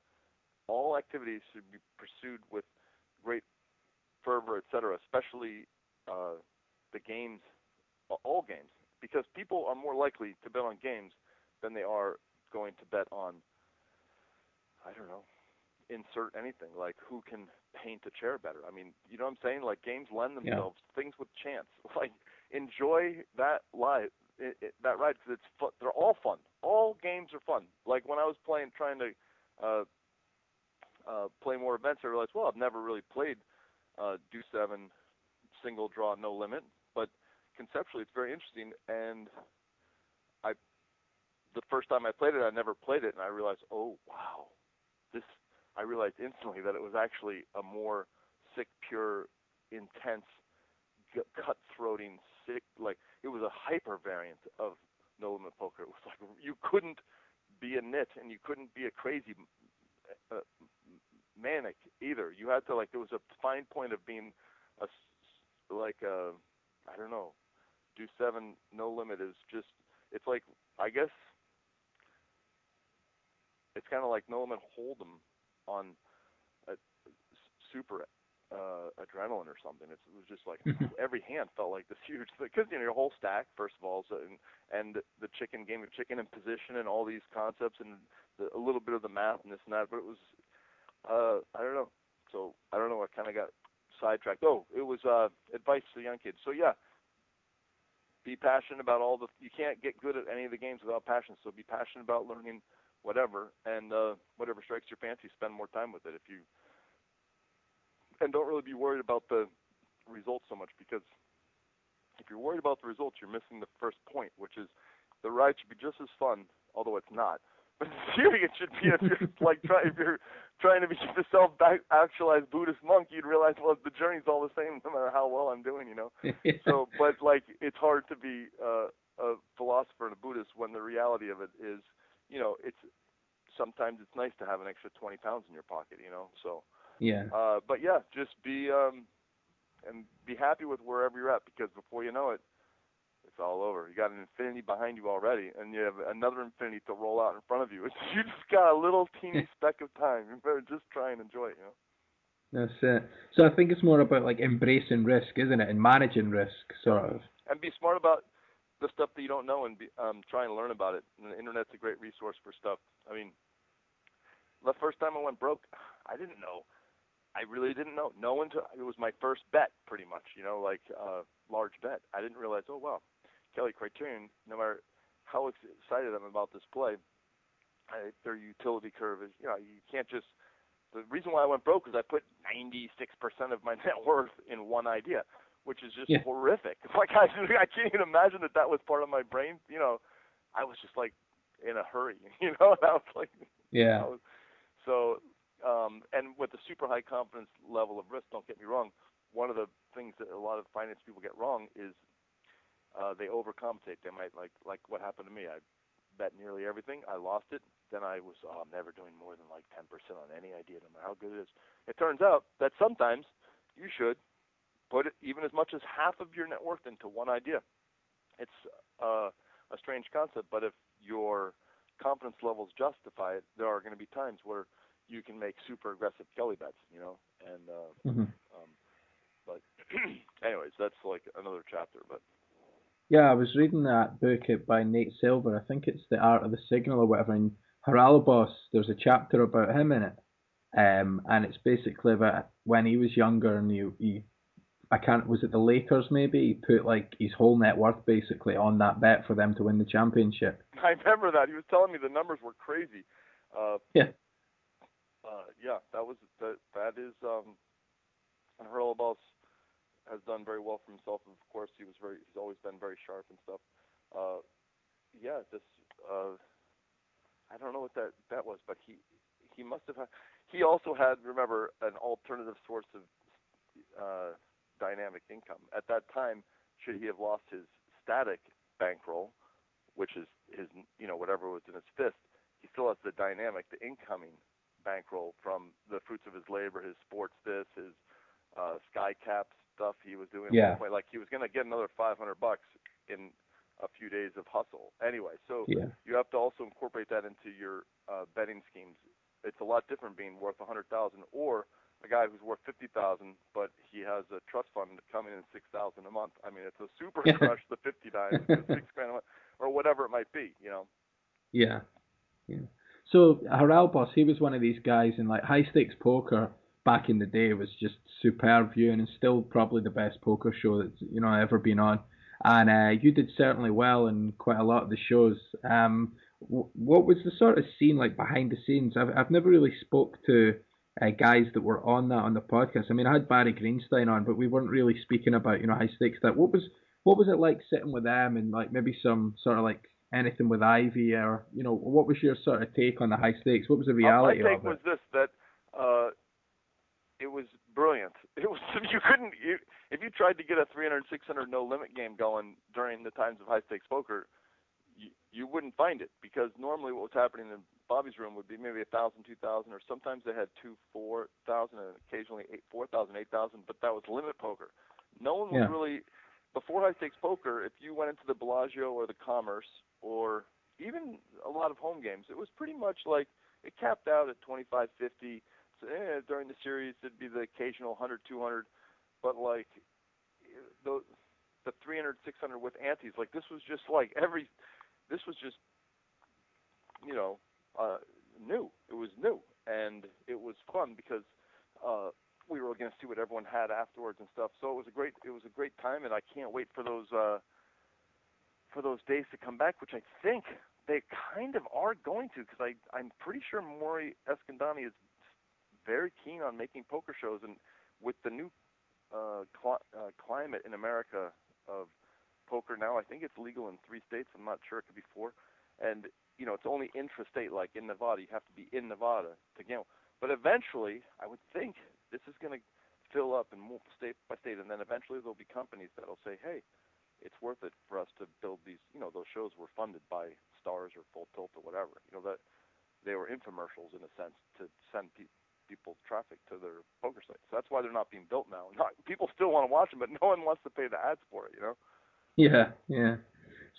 all activities should be pursued with great fervor, et cetera, especially uh, the games, all games, because people are more likely to bet on games than they are going to bet on, I don't know, insert anything like who can paint a chair better. I mean, you know what I'm saying? Like games lend Yeah. themselves things with chance. Like enjoy that life, it, it, that ride because it's fun. They're all fun. All games are fun. Like when I was playing, trying to uh, uh, play more events, I realized, well, I've never really played uh, do seven single draw no limit, but conceptually it's very interesting. And I, the first time I played it, I never played it, and I realized, oh wow, this. I realized instantly that it was actually a more sick, pure, intense, cut-throating, sick. Like it was a hyper variant of no limit poker. It was like you couldn't be a nit and you couldn't be a crazy manic either. You had to like there was a fine point of being a like a I don't know. Do seven no limit is just it's like I guess it's kind of like no limit hold'em on a super uh adrenaline or something. It's, it was just like every hand felt like this huge because you know your whole stack first of all, so and, and the chicken game of chicken and position and all these concepts and the, a little bit of the math and this and that. But it was uh I don't know. So I don't know. I kind of got sidetracked. Oh, it was uh advice to young kids. So yeah, be passionate about all the. You can't get good at any of the games without passion. So be passionate about learning whatever and uh whatever strikes your fancy. Spend more time with it if you. And don't really be worried about the results so much because if you're worried about the results, you're missing the first point, which is the ride should be just as fun, although it's not. But in theory, it should be if you're like try, if you're trying to be the self-actualized Buddhist monk, you'd realize well the journey's all the same no matter how well I'm doing, you know. so, but like it's hard to be uh, a philosopher and a Buddhist when the reality of it is, you know, it's sometimes it's nice to have an extra 20 pounds in your pocket, you know. So yeah. Uh, but yeah, just be um, and be happy with wherever you're at because before you know it, it's all over. You got an infinity behind you already, and you have another infinity to roll out in front of you. It's, you just got a little teeny speck of time. You better just try and enjoy it, you know. That's it. So I think it's more about like embracing risk, isn't it, and managing risk, sort of. And be smart about the stuff that you don't know, and be, um, try and learn about it. And the internet's a great resource for stuff. I mean, the first time I went broke, I didn't know I really didn't know. No one. T- it was my first bet, pretty much. You know, like uh, large bet. I didn't realize. Oh wow, Kelly Criterion. No matter how excited I'm about this play, I, their utility curve is. You know, you can't just. The reason why I went broke is I put 96% of my net worth in one idea, which is just yeah. horrific. Like I, I can't even imagine that that was part of my brain. You know, I was just like in a hurry. You know, and I was like. Yeah. Was, so um, and with the super high confidence level of risk, don't get me wrong, one of the things that a lot of finance people get wrong is uh, they overcompensate. They might like like what happened to me. I bet nearly everything. I lost it. Then I was oh, I'm never doing more than like 10% on any idea, no matter how good it is. It turns out that sometimes you should put it, even as much as half of your net worth into one idea. It's uh, a strange concept, but if your confidence levels justify it, there are going to be times where you can make super aggressive Kelly bets, you know, and uh, mm-hmm. um, but anyways, that's like another chapter. But yeah, I was reading that book by Nate Silver. I think it's the Art of the Signal or whatever. And Haralabos, there's a chapter about him in it, um, and it's basically about when he was younger and he, he I can't was it the Lakers maybe he put like his whole net worth basically on that bet for them to win the championship. I remember that he was telling me the numbers were crazy. Uh, yeah uh, yeah, that was that. That is, um, and Haralabos has done very well for himself. Of course, he was very. He's always been very sharp and stuff. Uh, yeah, this. Uh, I don't know what that that was, but he he must have had. He also had, remember, an alternative source of uh, dynamic income at that time. Should he have lost his static bankroll, which is his, you know, whatever was in his fist, he still has the dynamic, the incoming bankroll from the fruits of his labor, his sports this, his uh, sky cap stuff he was doing. Yeah. Point. Like he was going to get another 500 bucks in a few days of hustle. Anyway, so yeah. you have to also incorporate that into your uh, betting schemes. It's a lot different being worth 100,000 or a guy who's worth 50,000, but he has a trust fund coming in 6,000 a month. I mean, it's a super crush the 50 times, six grand a month, or whatever it might be. You know. Yeah. Yeah. So Haralabos, he was one of these guys in like high stakes poker back in the day was just superb viewing and still probably the best poker show that's you know ever been on. And uh, you did certainly well in quite a lot of the shows. Um, w- what was the sort of scene like behind the scenes? I've I've never really spoke to uh, guys that were on that on the podcast. I mean, I had Barry Greenstein on, but we weren't really speaking about you know high stakes. That what was what was it like sitting with them and like maybe some sort of like anything with Ivey or you know, what was your sort of take on the high stakes? What was the reality uh, my take of it? was this that uh, it was brilliant. It was you couldn't you, if you tried to get a 300 600 no limit game going during the times of high stakes poker, you, you wouldn't find it because normally what was happening in Bobby's room would be maybe a thousand, two thousand, or sometimes they had two, four thousand, and occasionally eight, four thousand, eight thousand. But that was limit poker. No one was yeah. really before high stakes poker. If you went into the Bellagio or the Commerce or even a lot of home games, it was pretty much like it capped out at 25, 50. So, eh, during the series, it'd be the occasional 100, 200, but like the the 300, 600 with antes, like this was just like every, this was just, you know, uh, new. It was new and it was fun because uh, we were going to see what everyone had afterwards and stuff. So it was a great, it was a great time, and I can't wait for those. Uh, for those days to come back, which I think they kind of are going to, because I I'm pretty sure Mori Eskandani is very keen on making poker shows, and with the new uh, cl- uh, climate in America of poker now. I think it's legal in three states. I'm not sure. It could be four. And you know, it's only intrastate, like in Nevada. You have to be in Nevada to gamble. But eventually, I would think this is going to fill up and move state by state, and then eventually there'll be companies that'll say, "Hey, it's worth it for us to build these." You know, those shows were funded by Stars or Full Tilt or whatever. You know that they were infomercials in a sense to send pe- people traffic to their poker sites. So that's why they're not being built now. Not, people still want to watch them, but no one wants to pay the ads for it. You know. Yeah, yeah.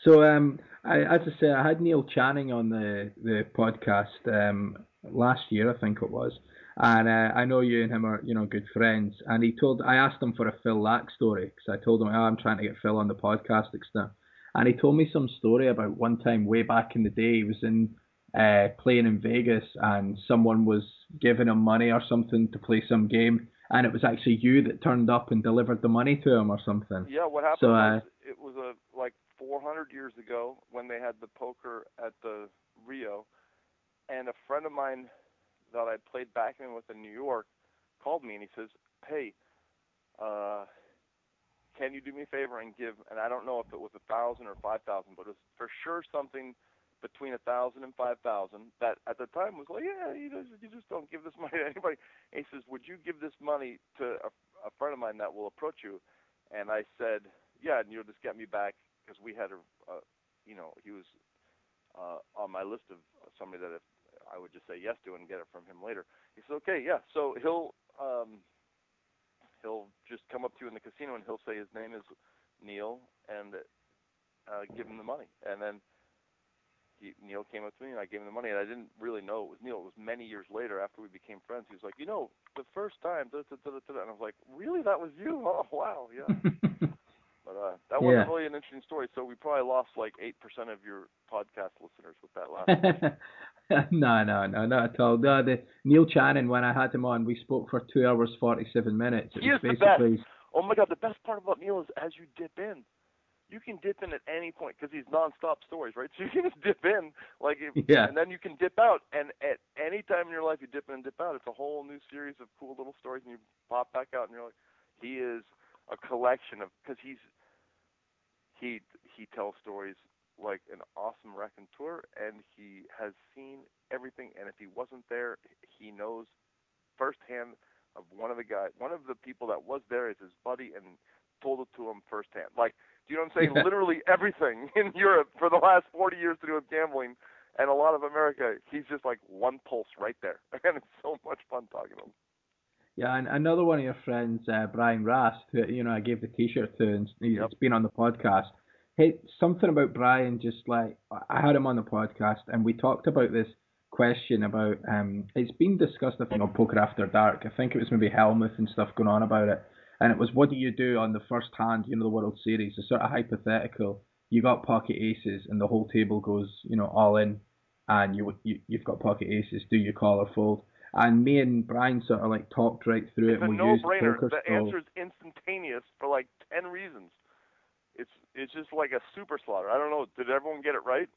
So, um, I, as I say, I had Neil Channing on the the podcast um, last year, I think it was, and uh, I know you and him are, you know, good friends. And he told, I asked him for a Phil Laak story because I told him, oh, I'm trying to get Phil on the podcast and stuff. And he told me some story about one time way back in the day. He was in uh, playing in Vegas and someone was giving him money or something to play some game, and it was actually you that turned up and delivered the money to him or something. Yeah, what happened So, was uh, it was a like 400 years ago when they had the poker at the Rio, and a friend of mine that I played backgammon with in New York called me and he says, "Hey, uh, can you do me a favor and give?" And I don't know if it was a thousand or five thousand, but it was for sure something between a thousand and five thousand. That at the time was like, "Yeah, you just you just don't give this money to anybody." And he says, "Would you give this money to a, a friend of mine that will approach you?" And I said, "Yeah, and you'll just get me back because we had a, uh, you know, he was uh, on my list of somebody that if I would just say yes to and get it from him later. He said, okay, yeah. So he'll um, he'll just come up to you in the casino and he'll say his name is Neil and uh, give him the money. And then he, Neil came up to me and I gave him the money and I didn't really know it was Neil. It was many years later after we became friends. He was like, you know, the first time, da, da, da, and I was like, really, that was you? Oh wow, yeah. But uh, that was Yeah. really an interesting story. So we probably lost like eight percent of your podcast listeners with that last. no, no, no, not at all. No, the Neil Channing, when I had him on, we spoke for two hours forty-seven minutes. It He was is the basically best. Oh my God, the best part about Neil is as you dip in, you can dip in at any point because he's nonstop stories, right? So you can just dip in, like, if, Yeah. and then you can dip out. And at any time in your life you dip in and dip out, it's a whole new series of cool little stories, and you pop back out, and you're like, he is a collection of because he's he he tells stories like an awesome raconteur, and he has seen everything. And if he wasn't there, he knows firsthand of one of the guys, one of the people that was there is his buddy, and told it to him firsthand. Like, do you know what I'm saying? Yeah. Literally everything in Europe for the last 40 years to do with gambling, and a lot of America. He's just like one pulse right there, and it's so much fun talking to him. Yeah, and another one of your friends, uh, Brian Rast, who you know I gave the T-shirt to, and he's Yep. been on the podcast. Hey, something about Brian, just like I had him on the podcast, and we talked about this question about um, it's been discussed, I think, on Poker After Dark. I think it was maybe Helmuth and stuff going on about it, and it was what do you do on the first hand, you know, the World Series, a sort of hypothetical. You got pocket aces, and the whole table goes, you know, all in, and you, you you've got pocket aces. Do you call or fold? And me and Brian sort of like talked right through It's it. a and we used no-brainer. The answer is instantaneous for like 10 reasons. It's it's just like a super slaughter. I don't know. Did everyone get it right?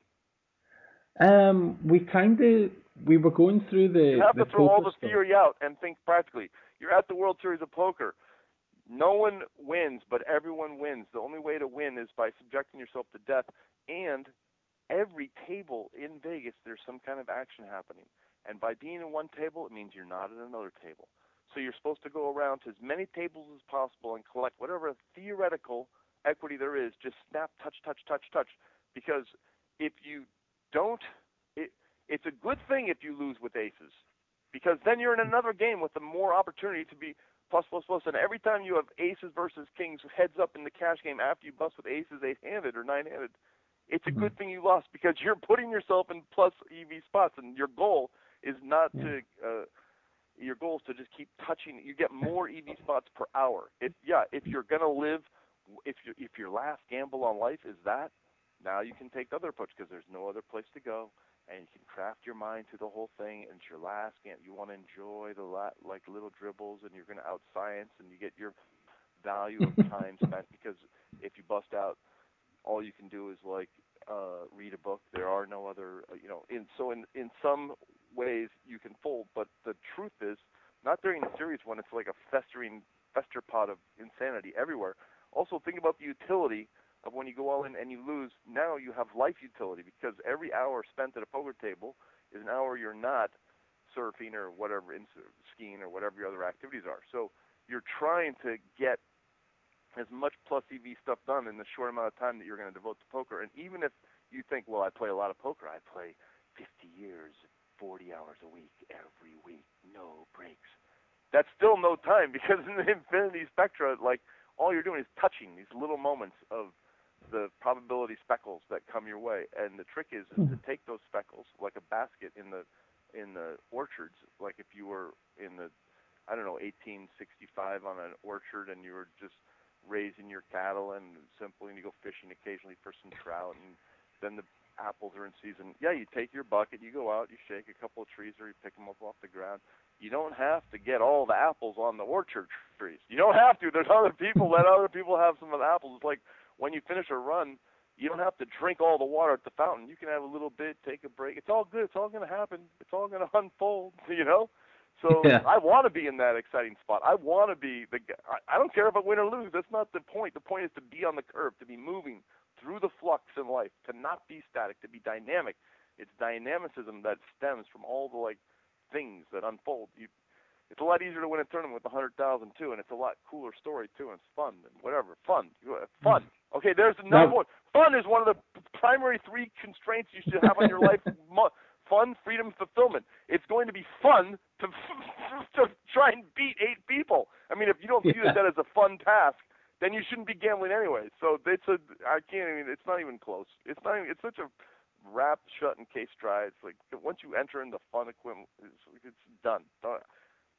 Um, we kind of we were going through the. You have the to throw all the theory out and think practically. You're at the World Series of Poker. No one wins, but everyone wins. The only way to win is by subjecting yourself to death. And every table in Vegas, there's some kind of action happening. And by being in one table, it means you're not at another table. So you're supposed to go around to as many tables as possible and collect whatever theoretical equity there is. Just snap, touch, touch, touch, touch. Because if you don't, it, it's a good thing if you lose with aces because then you're in another game with a more opportunity to be plus plus plus. And every time you have aces versus kings heads up in the cash game after you bust with aces eight handed or nine handed, it's a Mhm. good thing you lost because you're putting yourself in plus EV spots, and your goal is not Yeah. to. Uh, your goal is to just keep touching. You get more EV spots per hour. If yeah, if you're gonna live, if you if your last gamble on life is that, now you can take the other approach because there's no other place to go and you can craft your mind to the whole thing and it's your last game. You want to enjoy the la- like little dribbles and you're going to out science and you get your value of time spent because if you bust out all you can do is like uh read a book. There are no other uh, you know in so in in some ways you can fold but the truth is not during the series when it's like a festering fester pot of insanity everywhere. Also think about the utility of when you go all in and you lose. Now you have life utility because every hour spent at a poker table is an hour you're not surfing or whatever, skiing or whatever your other activities are. So you're trying to get as much plus EV stuff done in the short amount of time that you're going to devote to poker. And even if you think, well, I play a lot of poker, I play 50 years, 40 hours a week, every week, no breaks. That's still no time because in the infinity spectra, like all you're doing is touching these little moments of the probability speckles that come your way. And the trick is, is to hmm. take those speckles like a basket in the in the orchards, like if you were in the I don't know 1865 on an orchard and you were just raising your cattle and simply and you go fishing occasionally for some trout and then the apples are in season. Yeah, you take your bucket, you go out, you shake a couple of trees or you pick them up off the ground. You don't have to get all the apples on the orchard trees. You don't have to. There's other people. Let other people have some of the apples. It's like when you finish a run, you don't have to drink all the water at the fountain. You can have a little bit, take a break. It's all good. It's all going to happen. It's all going to unfold. You know. So yeah. I want to be in that exciting spot. I want to be the. I, I don't care if I win or lose. That's not the point. The point is to be on the curve, to be moving through the flux in life, to not be static, to be dynamic. It's dynamicism that stems from all the like things that unfold. You, it's a lot easier to win a tournament with a hundred thousand too, and it's a lot cooler story too, and it's fun and whatever. Fun, uh, fun. Mm. Okay, there's another one. Fun is one of the primary three constraints you should have on your life. fun, freedom, fulfillment. It's going to be fun to to try and beat eight people. I mean, if you don't view yeah. that as a fun task, then you shouldn't be gambling anyway. So it's a I can't even. It's not even close. It's not. Even, it's such a wrapped shut and case dry. It's like once you enter in the fun equipment, it's, it's done.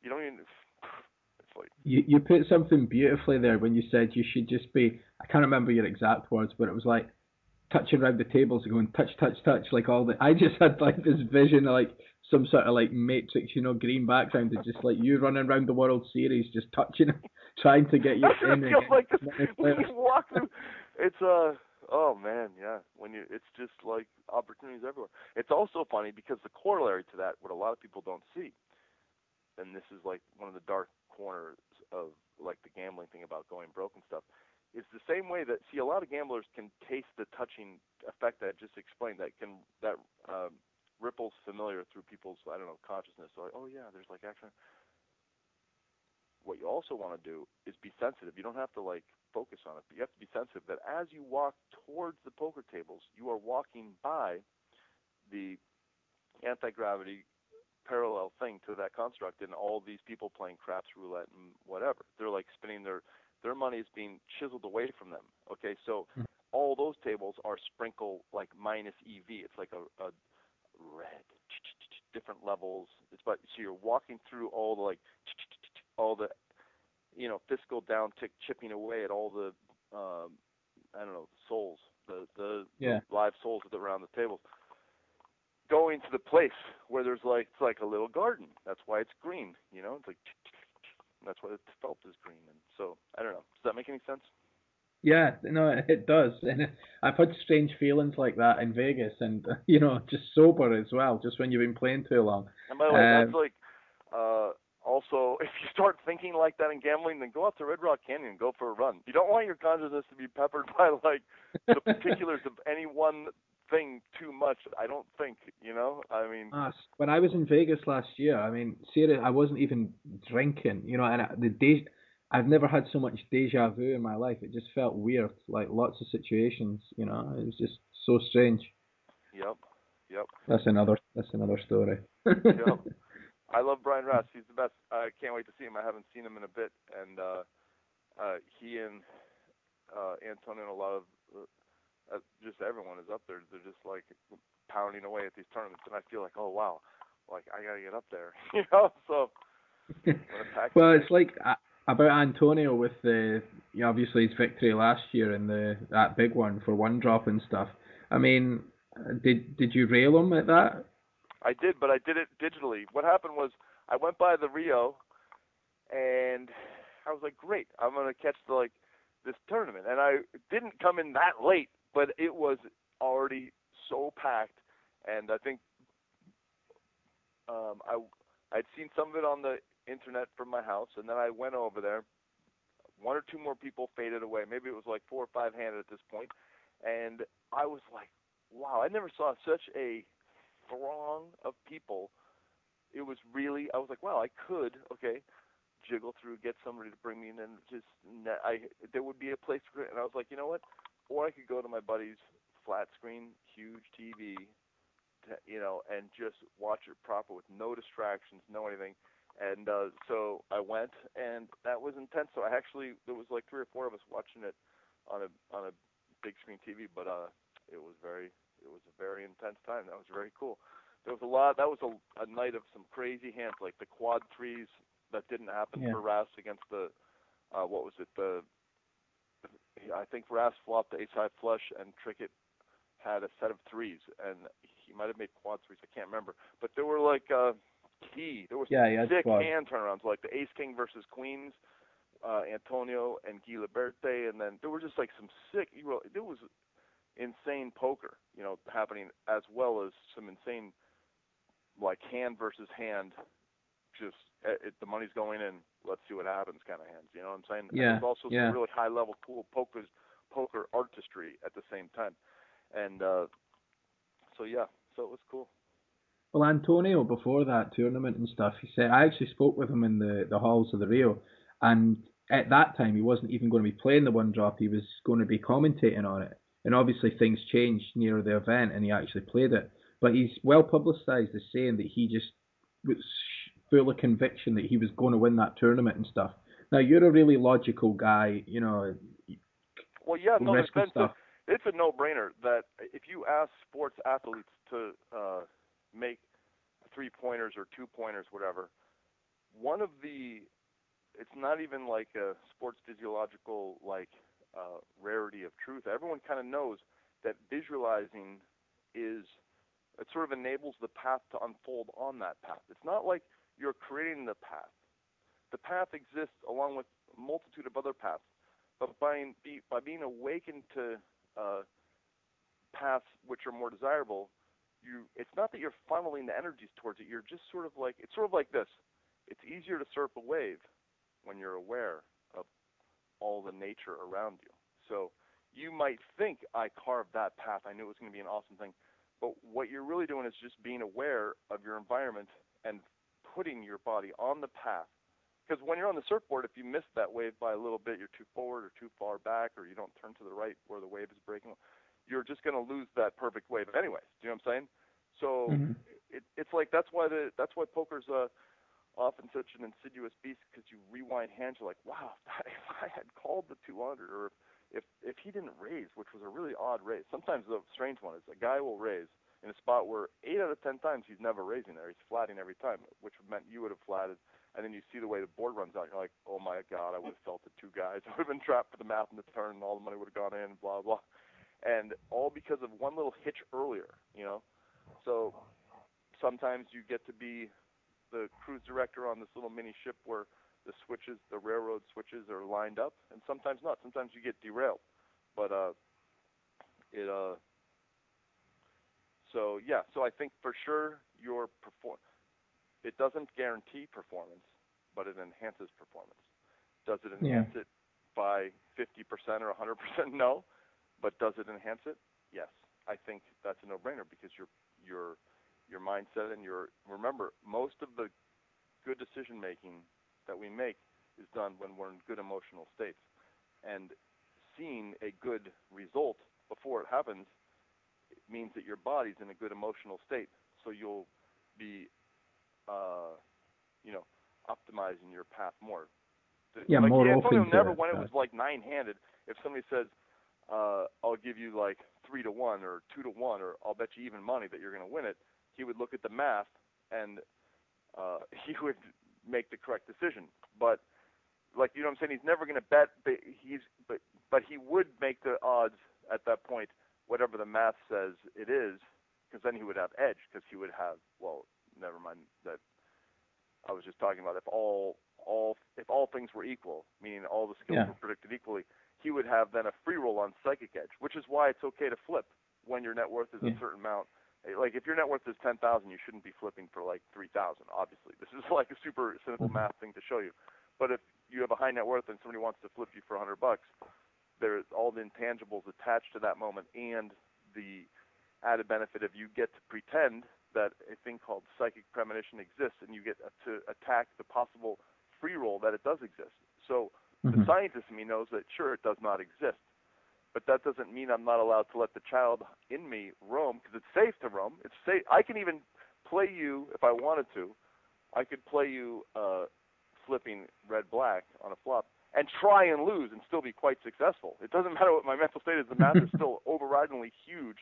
You don't even. You you put something beautifully there when you said you should just be. I can't remember your exact words, but it was like touching around the tables and going touch, touch, touch, like all the. I just had like this vision of like some sort of like Matrix, you know, green background, and just like you running around the World Series, just touching, trying to get you in. It feels like this, when you walk through. It's uh oh man, yeah. When you, it's just like opportunities everywhere. It's also funny because the corollary to that, what a lot of people don't see, and this is like one of the dark corners of like the gambling thing about going broke and stuff is the same way that see a lot of gamblers can taste the touching effect that I just explained that can that um, ripples familiar through people's I don't know consciousness. So like, oh yeah, there's like action. What you also want to do is be sensitive. You don't have to like focus on it, but you have to be sensitive that as you walk towards the poker tables, you are walking by the anti-gravity parallel thing to that construct and all these people playing craps roulette and whatever. They're like spinning their their money is being chiseled away from them. Okay, so mm-hmm. all those tables are sprinkle like minus EV. It's like a, a red, different levels. It's but so you're walking through all the like all the you know fiscal downtick chipping away at all the um, I don't know souls, the the, yeah. live souls around the tables. Going to the place where there's like it's like a little garden. That's why it's green. You know, it's like that's why the felt is green. And so I don't know. Does that make any sense? Yeah, no, it does, and I've had strange feelings like that in Vegas, and you know, just sober as well, just when you've been playing too long. And by the way, um, that's like, uh, also, if you start thinking like that in gambling, then go out to Red Rock Canyon and go for a run. You don't want your consciousness to be peppered by like the particulars of any one thing too much. I don't think, you know. I mean, uh, when I was in Vegas last year, I mean, seriously, I wasn't even drinking, you know, and the day. I've never had so much deja vu in my life. It just felt weird, like lots of situations, you know. It was just so strange. Yep. Yep. That's another. That's another story. yep. I love Brian Rast. He's the best. I can't wait to see him. I haven't seen him in a bit, and uh, uh, he and uh, Antonio and a lot of uh, just everyone is up there. They're just like pounding away at these tournaments, and I feel like, oh wow, like I gotta get up there, you know. So. well, it's like uh, about Antonio with the you know, obviously his victory last year and the that big one for one drop and stuff. I mean, did did you rail him at that? I did, but I did it digitally. What happened was I went by the Rio, and I was like, great, I'm gonna catch the like this tournament, and I didn't come in that late, but it was already so packed, and I think um, I I'd seen some of it on the internet from my house, and then I went over there one or two more people faded away. Maybe it was like four or five handed at this point, and I was like, wow, I never saw such a throng of people. It was really, I was like, wow, I could, okay, jiggle through, get somebody to bring me in, and just, I, there would be a place for it. And I was like, you know what? Or I could go to my buddy's flat screen, huge TV, to, you know, and just watch it proper with no distractions, no anything. And uh, so I went, and that was intense. So I actually, there was like three or four of us watching it on a on a big screen TV, but uh, it was very, it was a very intense time. That was very cool. There was a lot. That was a, a night of some crazy hands, like the quad threes that didn't happen yeah. for Rast against the, uh, what was it? The, I think Rast flopped the ace high flush, and Trickett had a set of threes, and he might have made quad threes. I can't remember, but there were like. Uh, key. There was yeah, sick hand turnarounds, like the Ace King versus Queens, uh, Antonio and Guy Laliberté, and then there were just like some sick. You know, there was insane poker, you know, happening as well as some insane like hand versus hand. Just it, eh, it, the money's going in. Let's see what happens, kind of hands. You know what I'm saying? Yeah. And there's also yeah. some really high level cool poker poker artistry at the same time, and uh, so yeah, so it was cool. Well, Antonio, before that tournament and stuff, he said I actually spoke with him in the, the halls of the Rio, and at that time he wasn't even going to be playing the one drop. He was going to be commentating on it, and obviously things changed near the event, and he actually played it. But he's well publicised as saying that he just was full of conviction that he was going to win that tournament and stuff. Now you're a really logical guy, you know. Well, yeah, no, it's, a, it's a no-brainer that if you ask sports athletes to uh, make three pointers or two pointers, whatever. One of the, it's not even like a sports physiological like uh, rarity of truth. Everyone kind of knows that visualizing is it sort of enables the path to unfold on that path. It's not like you're creating the path. The path exists along with a multitude of other paths, but by by being awakened to uh, paths which are more desirable, you it's not that you're funneling the energies towards it. You're just sort of like it's sort of like this. It's easier to surf a wave when you're aware of all the nature around you. So you might think I carved that path. I knew it was going to be an awesome thing. But what you're really doing is just being aware of your environment and putting your body on the path. Because when you're on the surfboard, if you miss that wave by a little bit, you're too forward or too far back, or you don't turn to the right where the wave is breaking you're just going to lose that perfect wave anyways. Do you know what I'm saying? So mm-hmm. it, it's like that's why the that's why poker's uh, often such an insidious beast because you rewind hands, you're like, wow, if I had called the two under, or if if he didn't raise, which was a really odd raise. Sometimes the strange one is a guy will raise in a spot where eight out of ten times he's never raising there. He's flatting every time, which meant you would have flatted. And then you see the way the board runs out. You're like, oh my god, I would have felt the two guys. I would have been trapped for the math in the turn, and all the money would have gone in. Blah blah and all because of one little hitch earlier, you know. So sometimes you get to be the cruise director on this little mini ship where the switches, the railroad switches are lined up, and sometimes not. Sometimes you get derailed. But uh, it uh, so yeah. So I think for sure your perform. It doesn't guarantee performance, but it enhances performance. Does it enhance yeah. it by 50% or 100%? No but does it enhance it? Yes. I think that's a no-brainer because your your your mindset and your remember most of the good decision making that we make is done when we're in good emotional states. And seeing a good result before it happens means that your body's in a good emotional state. So you'll be uh, you know, optimizing your path more. Yeah, like more Antonio open never it, when it was like nine handed, if somebody says, uh, I'll give you like three to one or two to one, or I'll bet you even money that you're going to win it. He would look at the math and uh, he would make the correct decision. But like you know what I'm saying, he's never going to bet. But he's but but he would make the odds at that point whatever the math says it is, because then he would have edge because he would have well, never mind that. I was just talking about if all all if all things were equal, meaning all the skills yeah. were predicted equally, he would have then a free roll on psychic edge, which is why it's okay to flip when your net worth is yeah. a certain amount. Like if your net worth is ten thousand, you shouldn't be flipping for like three thousand. Obviously, this is like a super simple mm-hmm. math thing to show you. But if you have a high net worth and somebody wants to flip you for a hundred bucks, there's all the intangibles attached to that moment and the added benefit of you get to pretend that a thing called psychic premonition exists and you get to attack the possible free roll that it does exist. So mm-hmm. the scientist in me knows that sure it does not exist, but that doesn't mean I'm not allowed to let the child in me roam because it's safe to roam. It's safe. I can even play you if I wanted to. I could play you uh, flipping red black on a flop and try and lose and still be quite successful. It doesn't matter what my mental state is. The math is still overridingly huge.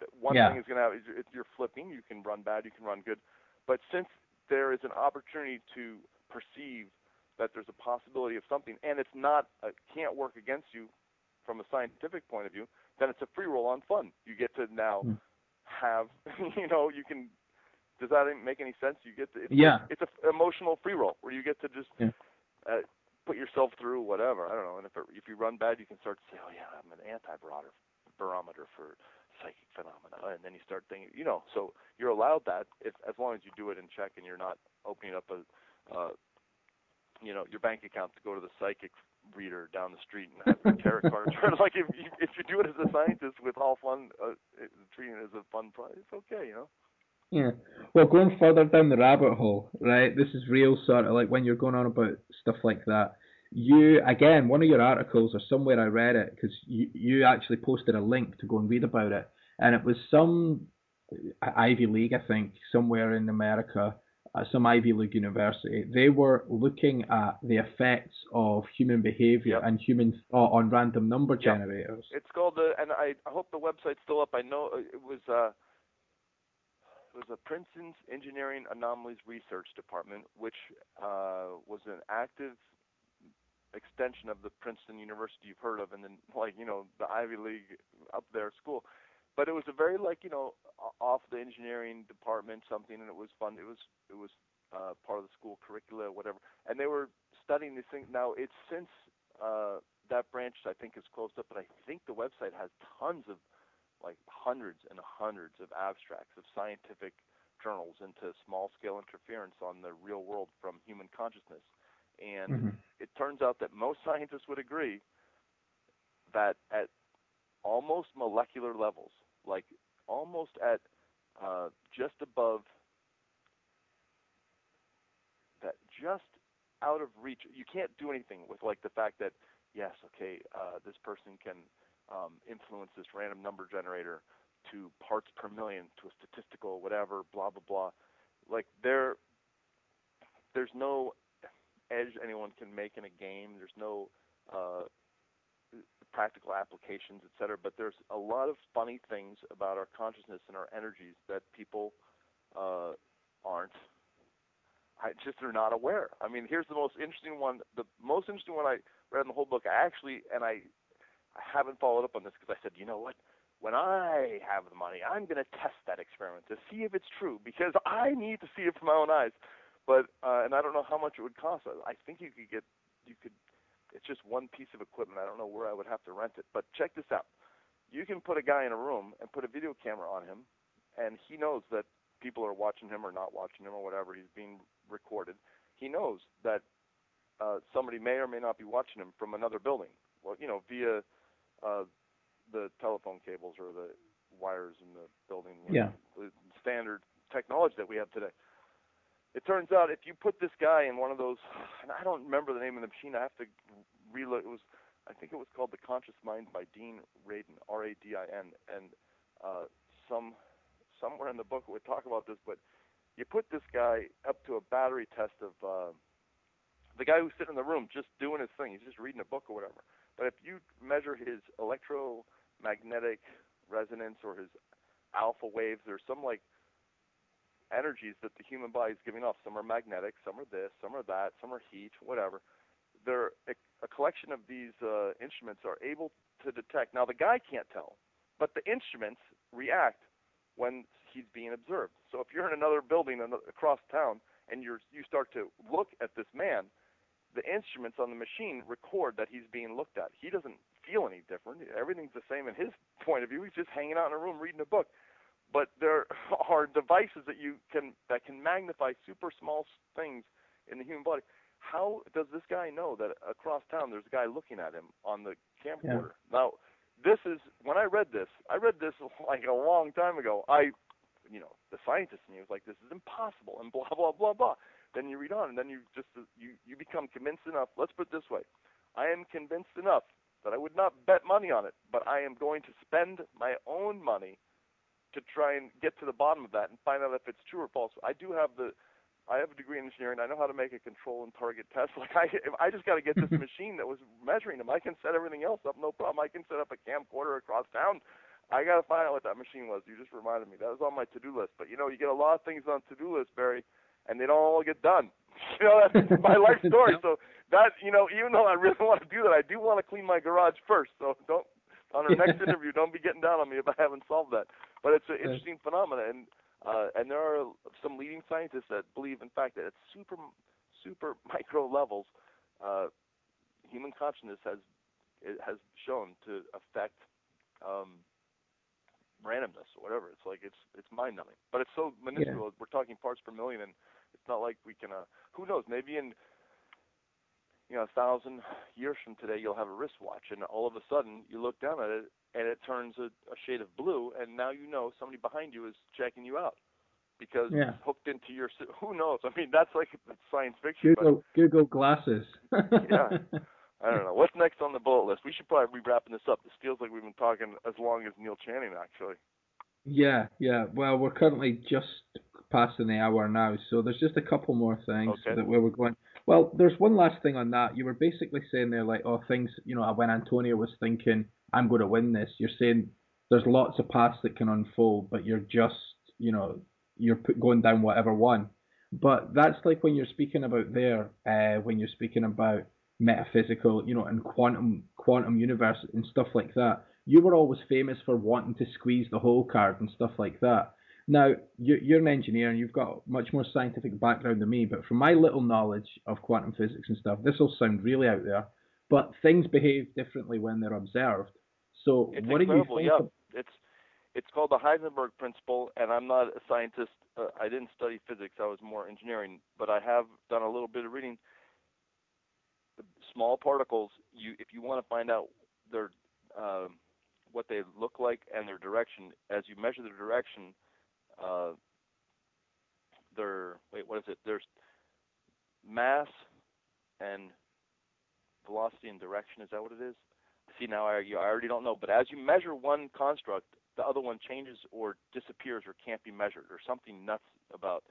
That one yeah. thing is going to is if you're flipping, you can run bad, you can run good. But since there is an opportunity to perceive that there's a possibility of something, and it's not uh, can't work against you from a scientific point of view, then it's a free roll on fun. You get to now mm. have, you know, you can. Does that make any sense? You get to. It's, yeah. It's an emotional free roll where you get to just. Yeah. Uh, put yourself through whatever. I don't know. And if it, if you run bad, you can start to say, oh yeah, I'm an anti-barometer barometer for psychic phenomena, and then you start thinking, you know. So you're allowed that if as long as you do it in check and you're not opening up a, uh, you know, your bank account to go to the psychic reader down the street and have your tarot cards. like if you, if you do it as a scientist with all fun, uh, treating it as a fun prize, it's okay, you know. Yeah. Well, going further down the rabbit hole, right? This is real sort of like when you're going on about stuff like that. You again, one of your articles or somewhere I read it because you you actually posted a link to go and read about it, and it was some Ivy League, I think, somewhere in America, at some Ivy League university. They were looking at the effects of human behavior yep. and human thought on random number yep. generators. It's called the, and I, I hope the website's still up. I know it was. Uh, was a Princeton's Engineering Anomalies Research Department, which uh, was an active extension of the Princeton University you've heard of, and then like you know the Ivy League up there school. But it was a very like you know off the engineering department something, and it was fun. It was it was uh, part of the school curricula, whatever. And they were studying these things. Now it's since uh, that branch I think is closed up, but I think the website has tons of like hundreds and hundreds of abstracts of scientific journals into small scale interference on the real world from human consciousness. And mm-hmm. it turns out that most scientists would agree that at almost molecular levels, like almost at uh, just above that, just out of reach, you can't do anything with like the fact that yes, okay, uh, this person can um, influence this random number generator to parts per million to a statistical whatever blah blah blah like there there's no edge anyone can make in a game there's no uh, practical applications etc but there's a lot of funny things about our consciousness and our energies that people uh, aren't I just are not aware. I mean, here's the most interesting one. The most interesting one I read in the whole book. I actually, and I I haven't followed up on this because I said, you know what? When I have the money, I'm going to test that experiment to see if it's true because I need to see it from my own eyes. But uh, and I don't know how much it would cost. I think you could get you could. It's just one piece of equipment. I don't know where I would have to rent it. But check this out. You can put a guy in a room and put a video camera on him, and he knows that people are watching him or not watching him or whatever. He's being recorded. He knows that uh, somebody may or may not be watching him from another building. Well, you know, via uh, the telephone cables or the wires in the building. Yeah. The standard technology that we have today. It turns out if you put this guy in one of those, and I don't remember the name of the machine. I have to reload. It was, I think it was called The Conscious Mind by Dean Radin, R-A-D-I-N, and uh, some somewhere in the book it would talk about this. But you put this guy up to a battery test of uh, the guy who's sitting in the room just doing his thing. He's just reading a book or whatever but if you measure his electromagnetic resonance or his alpha waves, there's some like energies that the human body is giving off. Some are magnetic, some are this, some are that, some are heat, whatever. They're a, a collection of these uh, instruments are able to detect. Now the guy can't tell, but the instruments react when he's being observed. So if you're in another building across town and you're you start to look at this man, the instruments on the machine record that he's being looked at. He doesn't feel any different. Everything's the same in his point of view. He's just hanging out in a room reading a book. But there are devices that you can that can magnify super small things in the human body. how does this guy know that across town there's a guy looking at him on the camcorder? Yeah. Now, this is when I read this. I read this like a long time ago. I, you know, the scientist in me was like, this is impossible, and blah blah blah blah. Then you read on, and then you just you you become convinced enough. Let's put it this way: I am convinced enough that I would not bet money on it, but I am going to spend my own money to try and get to the bottom of that and find out if it's true or false. I do have the I have a degree in engineering. I know how to make a control and target test. Like I, I just got to get this machine that was measuring them. I can set everything else up, no problem. I can set up a camcorder across town. I got to find out what that machine was. You just reminded me. That was on my to-do list. But you know, you get a lot of things on to-do list, Barry, and they don't all get done. You know, that's my life story. So that, you know, even though I really want to do that, I do want to clean my garage first. So don't on our next interview, don't be getting down on me if I haven't solved that. But it's an interesting phenomenon, and uh, and there are some leading scientists that believe, in fact, that at super super micro levels, uh, human consciousness has it has shown to affect um, randomness or whatever. It's like it's it's mind numbing, but it's so minuscule. Yeah. We're talking parts per million, and not like we can. Uh, who knows? Maybe in you know a thousand years from today, you'll have a wristwatch, and all of a sudden you look down at it, and it turns a, a shade of blue, and now you know somebody behind you is checking you out because yeah. hooked into your. Who knows? I mean, that's like science fiction. Google but, Google glasses. yeah. I don't know. What's next on the bullet list? We should probably be wrapping this up. This feels like we've been talking as long as Neil Channing, actually. Yeah, yeah. Well, we're currently just passing the hour now, so there's just a couple more things okay. that where we're going. Well, there's one last thing on that. You were basically saying there, like, oh, things, you know, when Antonio was thinking, I'm going to win this, you're saying there's lots of paths that can unfold, but you're just, you know, you're going down whatever one. But that's like when you're speaking about there, uh, when you're speaking about metaphysical, you know, and quantum quantum universe and stuff like that. You were always famous for wanting to squeeze the whole card and stuff like that. Now, you're an engineer and you've got much more scientific background than me, but from my little knowledge of quantum physics and stuff, this will sound really out there, but things behave differently when they're observed. So, it's what do you think? Yeah, it's it's called the Heisenberg principle, and I'm not a scientist. Uh, I didn't study physics. I was more engineering, but I have done a little bit of reading. The small particles, you if you want to find out their um, what they look like and their direction, as you measure their direction, uh, their wait, what is it? There's mass and velocity and direction. Is that what it is? See now, I, I already don't know. But as you measure one construct, the other one changes or disappears or can't be measured or something nuts about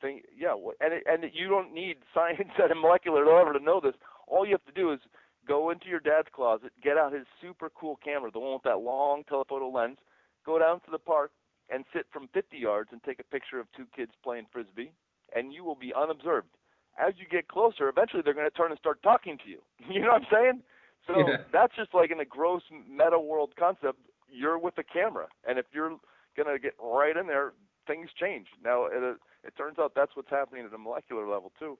thing yeah and it, and you don't need science at a molecular level to know this all you have to do is go into your dad's closet get out his super cool camera the one with that long telephoto lens go down to the park and sit from 50 yards and take a picture of two kids playing frisbee and you will be unobserved as you get closer eventually they're going to turn and start talking to you you know what i'm saying so yeah. that's just like in a gross meta world concept you're with the camera, and if you're gonna get right in there, things change. Now it uh, it turns out that's what's happening at a molecular level too.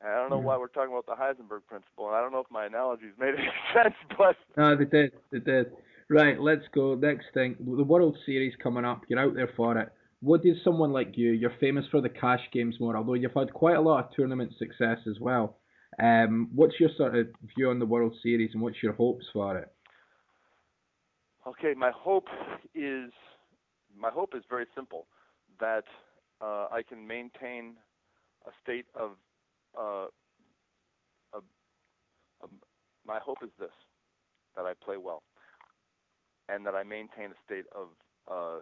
And I don't know why we're talking about the Heisenberg principle, and I don't know if my analogies made any sense, but no, they did, they did. Right, let's go. Next thing, the World Series coming up. You're out there for it. What does someone like you? You're famous for the cash games more, although you've had quite a lot of tournament success as well. Um, what's your sort of view on the World Series, and what's your hopes for it? Okay, my hope is my hope is very simple that uh, I can maintain a state of uh, a, a, my hope is this that I play well and that I maintain a state of uh,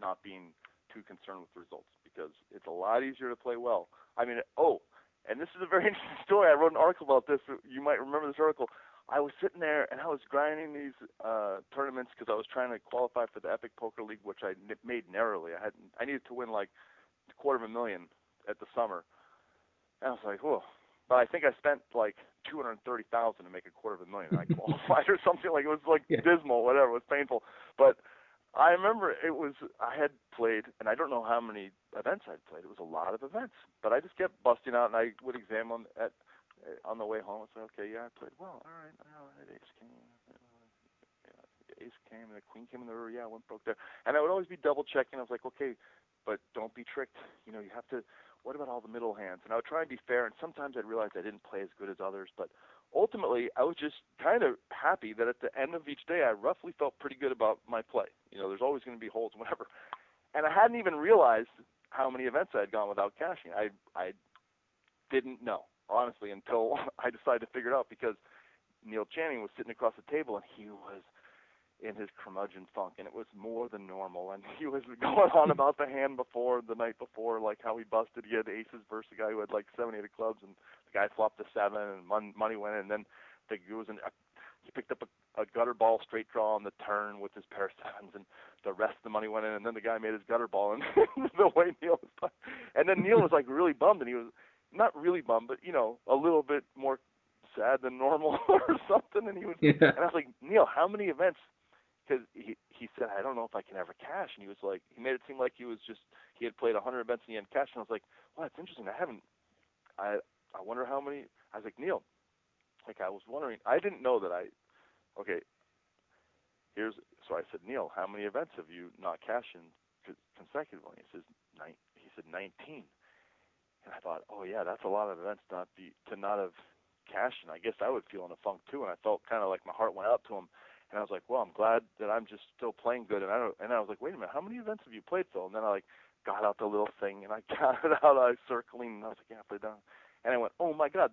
not being too concerned with results because it's a lot easier to play well. I mean, oh, and this is a very interesting story. I wrote an article about this. You might remember this article. I was sitting there and I was grinding these uh tournaments because I was trying to qualify for the Epic Poker League, which I n- made narrowly. I had I needed to win like a quarter of a million at the summer. And I was like, whoa. But I think I spent like two hundred thirty thousand to make a quarter of a million. I qualified or something like it was like yeah. dismal, whatever. It was painful. But I remember it was I had played, and I don't know how many events I'd played. It was a lot of events, but I just kept busting out, and I would examine at on the way home, I said, okay, yeah, I played well. All right, all right, ace came, uh, ace came, and the queen came in the river. Yeah, I went broke there, and I would always be double checking. I was like, okay, but don't be tricked. You know, you have to. What about all the middle hands? And I would try and be fair, and sometimes I'd realize I didn't play as good as others, but ultimately I was just kind of happy that at the end of each day I roughly felt pretty good about my play. You know, there's always going to be holes, whatever. And I hadn't even realized how many events I had gone without cashing. I I didn't know honestly until I decided to figure it out because Neil Channing was sitting across the table and he was in his curmudgeon funk, and it was more than normal. And he was going on about the hand before the night before, like how he busted. He had aces versus a guy who had like seven, eight of clubs, and the guy flopped a seven, and mon- money went in. And then the it was an, a, uh, he picked up a, a gutter ball straight draw on the turn with his pair of sevens, and the rest of the money went in. And then the guy made his gutter ball, and the way Neil was, and then Neil was like really bummed, and he was not really bummed, but you know, a little bit more sad than normal or something. And he was, yeah. and I was like, Neil, how many events because he he said I don't know if I can ever cash, and he was like he made it seem like he was just he had played 100 events and he had cash, and I was like, well, that's interesting. I haven't. I I wonder how many. I was like Neil, like I was wondering. I didn't know that I. Okay. Here's so I said Neil, how many events have you not cashed in consecutively? He says nine. He said 19. And I thought, oh yeah, that's a lot of events not be to not have cashed, and I guess I would feel in a funk too. And I felt kind of like my heart went out to him and I was like, well, I'm glad that I'm just still playing good. And I don't, and I was like, wait a minute, how many events have you played, Phil? And then I like got out the little thing and I counted out, I was circling, and I was like, yeah, I played down. And I went, oh my god,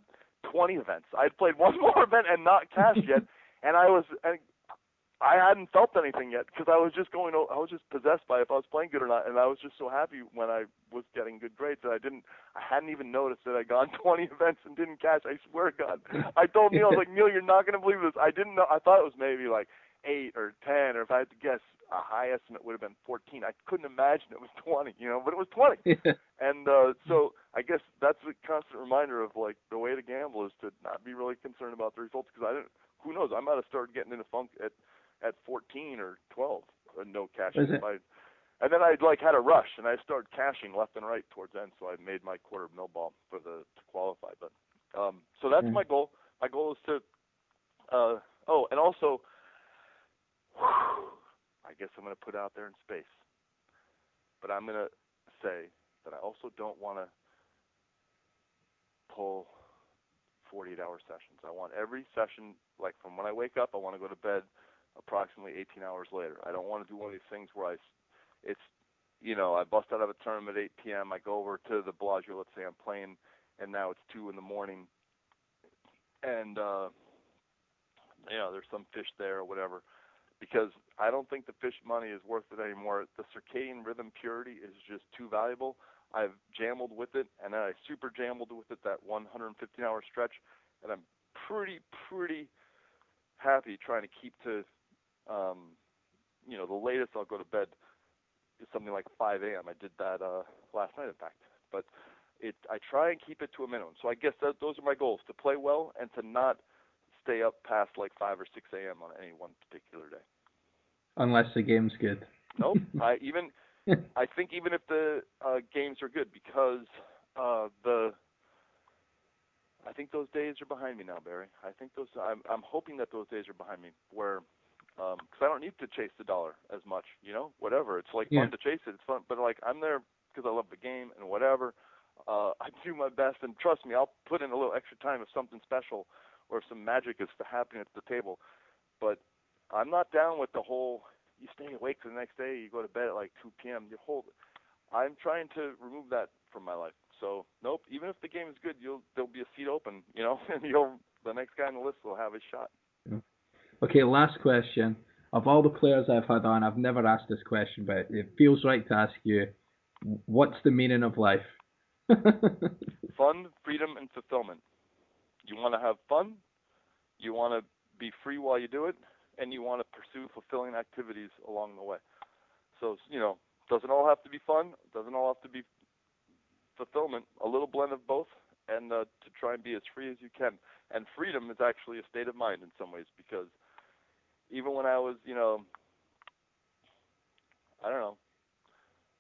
20 events. I'd played one more event and not cashed yet, and I was, and I hadn't felt anything yet because I was just going. I was just possessed by if I was playing good or not, and I was just so happy when I was getting good grades that I didn't. I hadn't even noticed that I'd gone 20 events and didn't cash. I swear to God, I told Neil, I was like, Neil, you're not going to believe this. I didn't know. I thought it was maybe like eight or 10, or if I had to guess, a high estimate would have been 14. I couldn't imagine it was 20, you know, but it was 20. and uh, so I guess that's a constant reminder of like the way to gamble is to not be really concerned about the results because I didn't. Who knows? I might have started getting in a funk at at 14 or 12, uh, no cashing. I, and then I like had a rush, and I started cashing left and right towards end, so I made my quarter mill ball for the to qualify. But um, so that's mm-hmm. my goal. My goal is to. Uh, oh, and also, I guess I'm going to put out there in space. But I'm going to say that I also don't want to pull 48 hour sessions. I want every session, like from when I wake up, I want to go to bed approximately 18 hours later. I don't want to do one of these things where I, it's, you know, I bust out of a tournament at 8 p.m. I go over to the Bellagio. Let's say I'm playing, and now it's two in the morning, and uh, you know, there's some fish there or whatever. Because I don't think the fish money is worth it anymore. The circadian rhythm purity is just too valuable. I've jambled with it, and then I super jambled with it that 115 hour stretch, and I'm pretty, pretty happy trying to keep to um, you know, the latest I'll go to bed is something like 5 a.m. I did that uh, last night, in fact. But it, I try and keep it to a minimum. So I guess that those are my goals: to play well and to not stay up past like 5 or 6 a.m. on any one particular day. Unless the game's good. nope. I even I think even if the uh, games are good, because uh, the I think those days are behind me now, Barry. I think those. I'm I'm hoping that those days are behind me where because um, I don't need to chase the dollar as much. You know, whatever. It's like yeah. fun to chase it. It's fun, but like I'm there because I love the game and whatever. Uh, I do my best, and trust me, I'll put in a little extra time if something special or if some magic is happening at the table. But I'm not down with the whole. You stay awake for the next day. You go to bed at like 2 p.m. You hold. I'm trying to remove that from my life. So nope. Even if the game is good, you'll there'll be a seat open. You know, and you'll the next guy on the list will have his shot. Okay, last question. Of all the players I've had on, I've never asked this question, but it feels right to ask you. What's the meaning of life? fun, freedom, and fulfillment. You want to have fun. You want to be free while you do it, and you want to pursue fulfilling activities along the way. So you know, doesn't all have to be fun. Doesn't all have to be fulfillment. A little blend of both, and uh, to try and be as free as you can. And freedom is actually a state of mind in some ways because even when I was, you know, I don't know,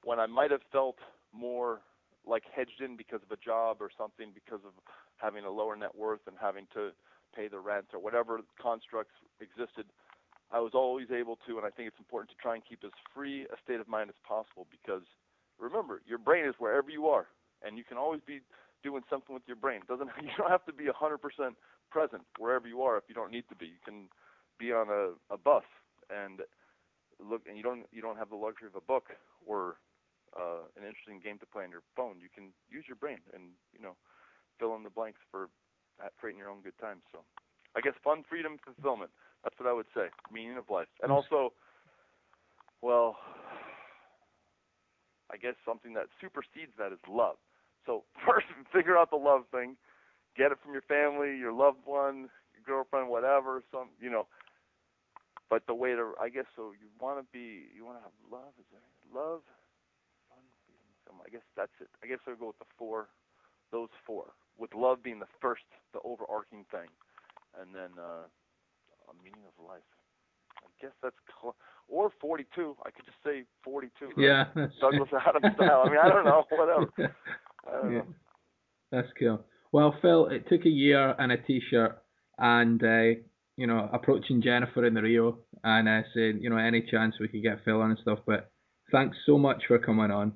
when I might have felt more like hedged in because of a job or something, because of having a lower net worth and having to pay the rent or whatever constructs existed, I was always able to, and I think it's important to try and keep as free a state of mind as possible because remember, your brain is wherever you are. and you can always be doing something with your brain. Doesn't you don't have to be 100% present wherever you are if you don't need to be. You can be on a, a bus and look, and you don't you don't have the luxury of a book or uh, an interesting game to play on your phone. You can use your brain and you know fill in the blanks for creating your own good times. So I guess fun, freedom, fulfillment. That's what I would say. Meaning of life, and also, well, I guess something that supersedes that is love. So first, figure out the love thing. Get it from your family, your loved one, your girlfriend, whatever. Some, you know. But the way to, I guess, so you want to be, you want to have love. Is there love? I guess that's it. I guess I'll go with the four, those four, with love being the first, the overarching thing, and then uh, a meaning of life. I guess that's cl- or 42. I could just say 42. Right? Yeah, Douglas Adams style. I mean, I don't know, whatever. Don't yeah. know. That's cool. Well, Phil, it took a year and a T-shirt, and uh, you know, approaching Jennifer in the Rio, and uh, saying, you know, any chance we could get Phil on and stuff. But thanks so much for coming on,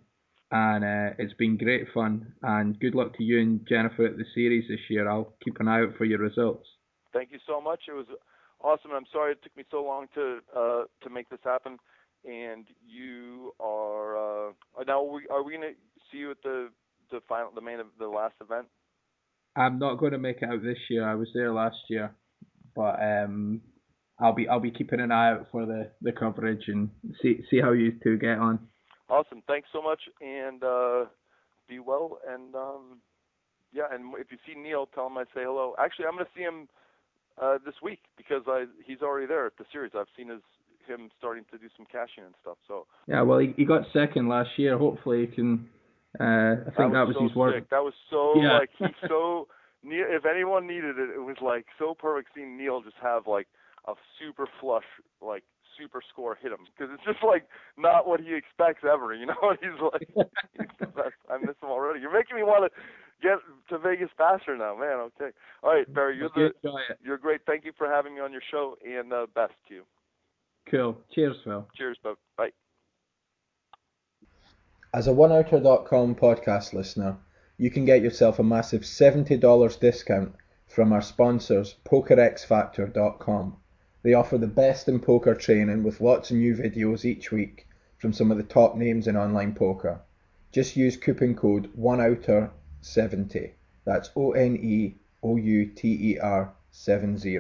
and uh, it's been great fun. And good luck to you and Jennifer at the series this year. I'll keep an eye out for your results. Thank you so much. It was awesome. I'm sorry it took me so long to uh, to make this happen. And you are uh, now. Are we, are we gonna see you at the the final, the main, the last event? I'm not going to make it out this year. I was there last year, but um, I'll be I'll be keeping an eye out for the, the coverage and see see how you two get on. Awesome. Thanks so much, and uh, be well. And um, yeah, and if you see Neil, tell him I say hello. Actually, I'm going to see him uh, this week because I he's already there at the series. I've seen his him starting to do some cashing and stuff. So Yeah, well, he, he got second last year. Hopefully, he can. Uh, I think that was, so his work. sick. That was so Yeah. like he's so. Neil, if anyone needed it, it was like so perfect seeing Neil just have like a super flush, like super score hit him because it's just like not what he expects ever. You know, he's like he's. I miss him already. You're making me want to get to Vegas faster now, man. Okay, all right, Barry, you're the you're great. Thank you for having me on your show, and uh, best to you. Cool. Cheers, Phil. Cheers, bud. Bye. As a OneOuter.com podcast listener, you can get yourself a massive $70 discount from our sponsors, PokerXFactor.com. They offer the best in poker training with lots of new videos each week from some of the top names in online poker. Just use coupon code OneOuter70. That's O N E O U T E R 70.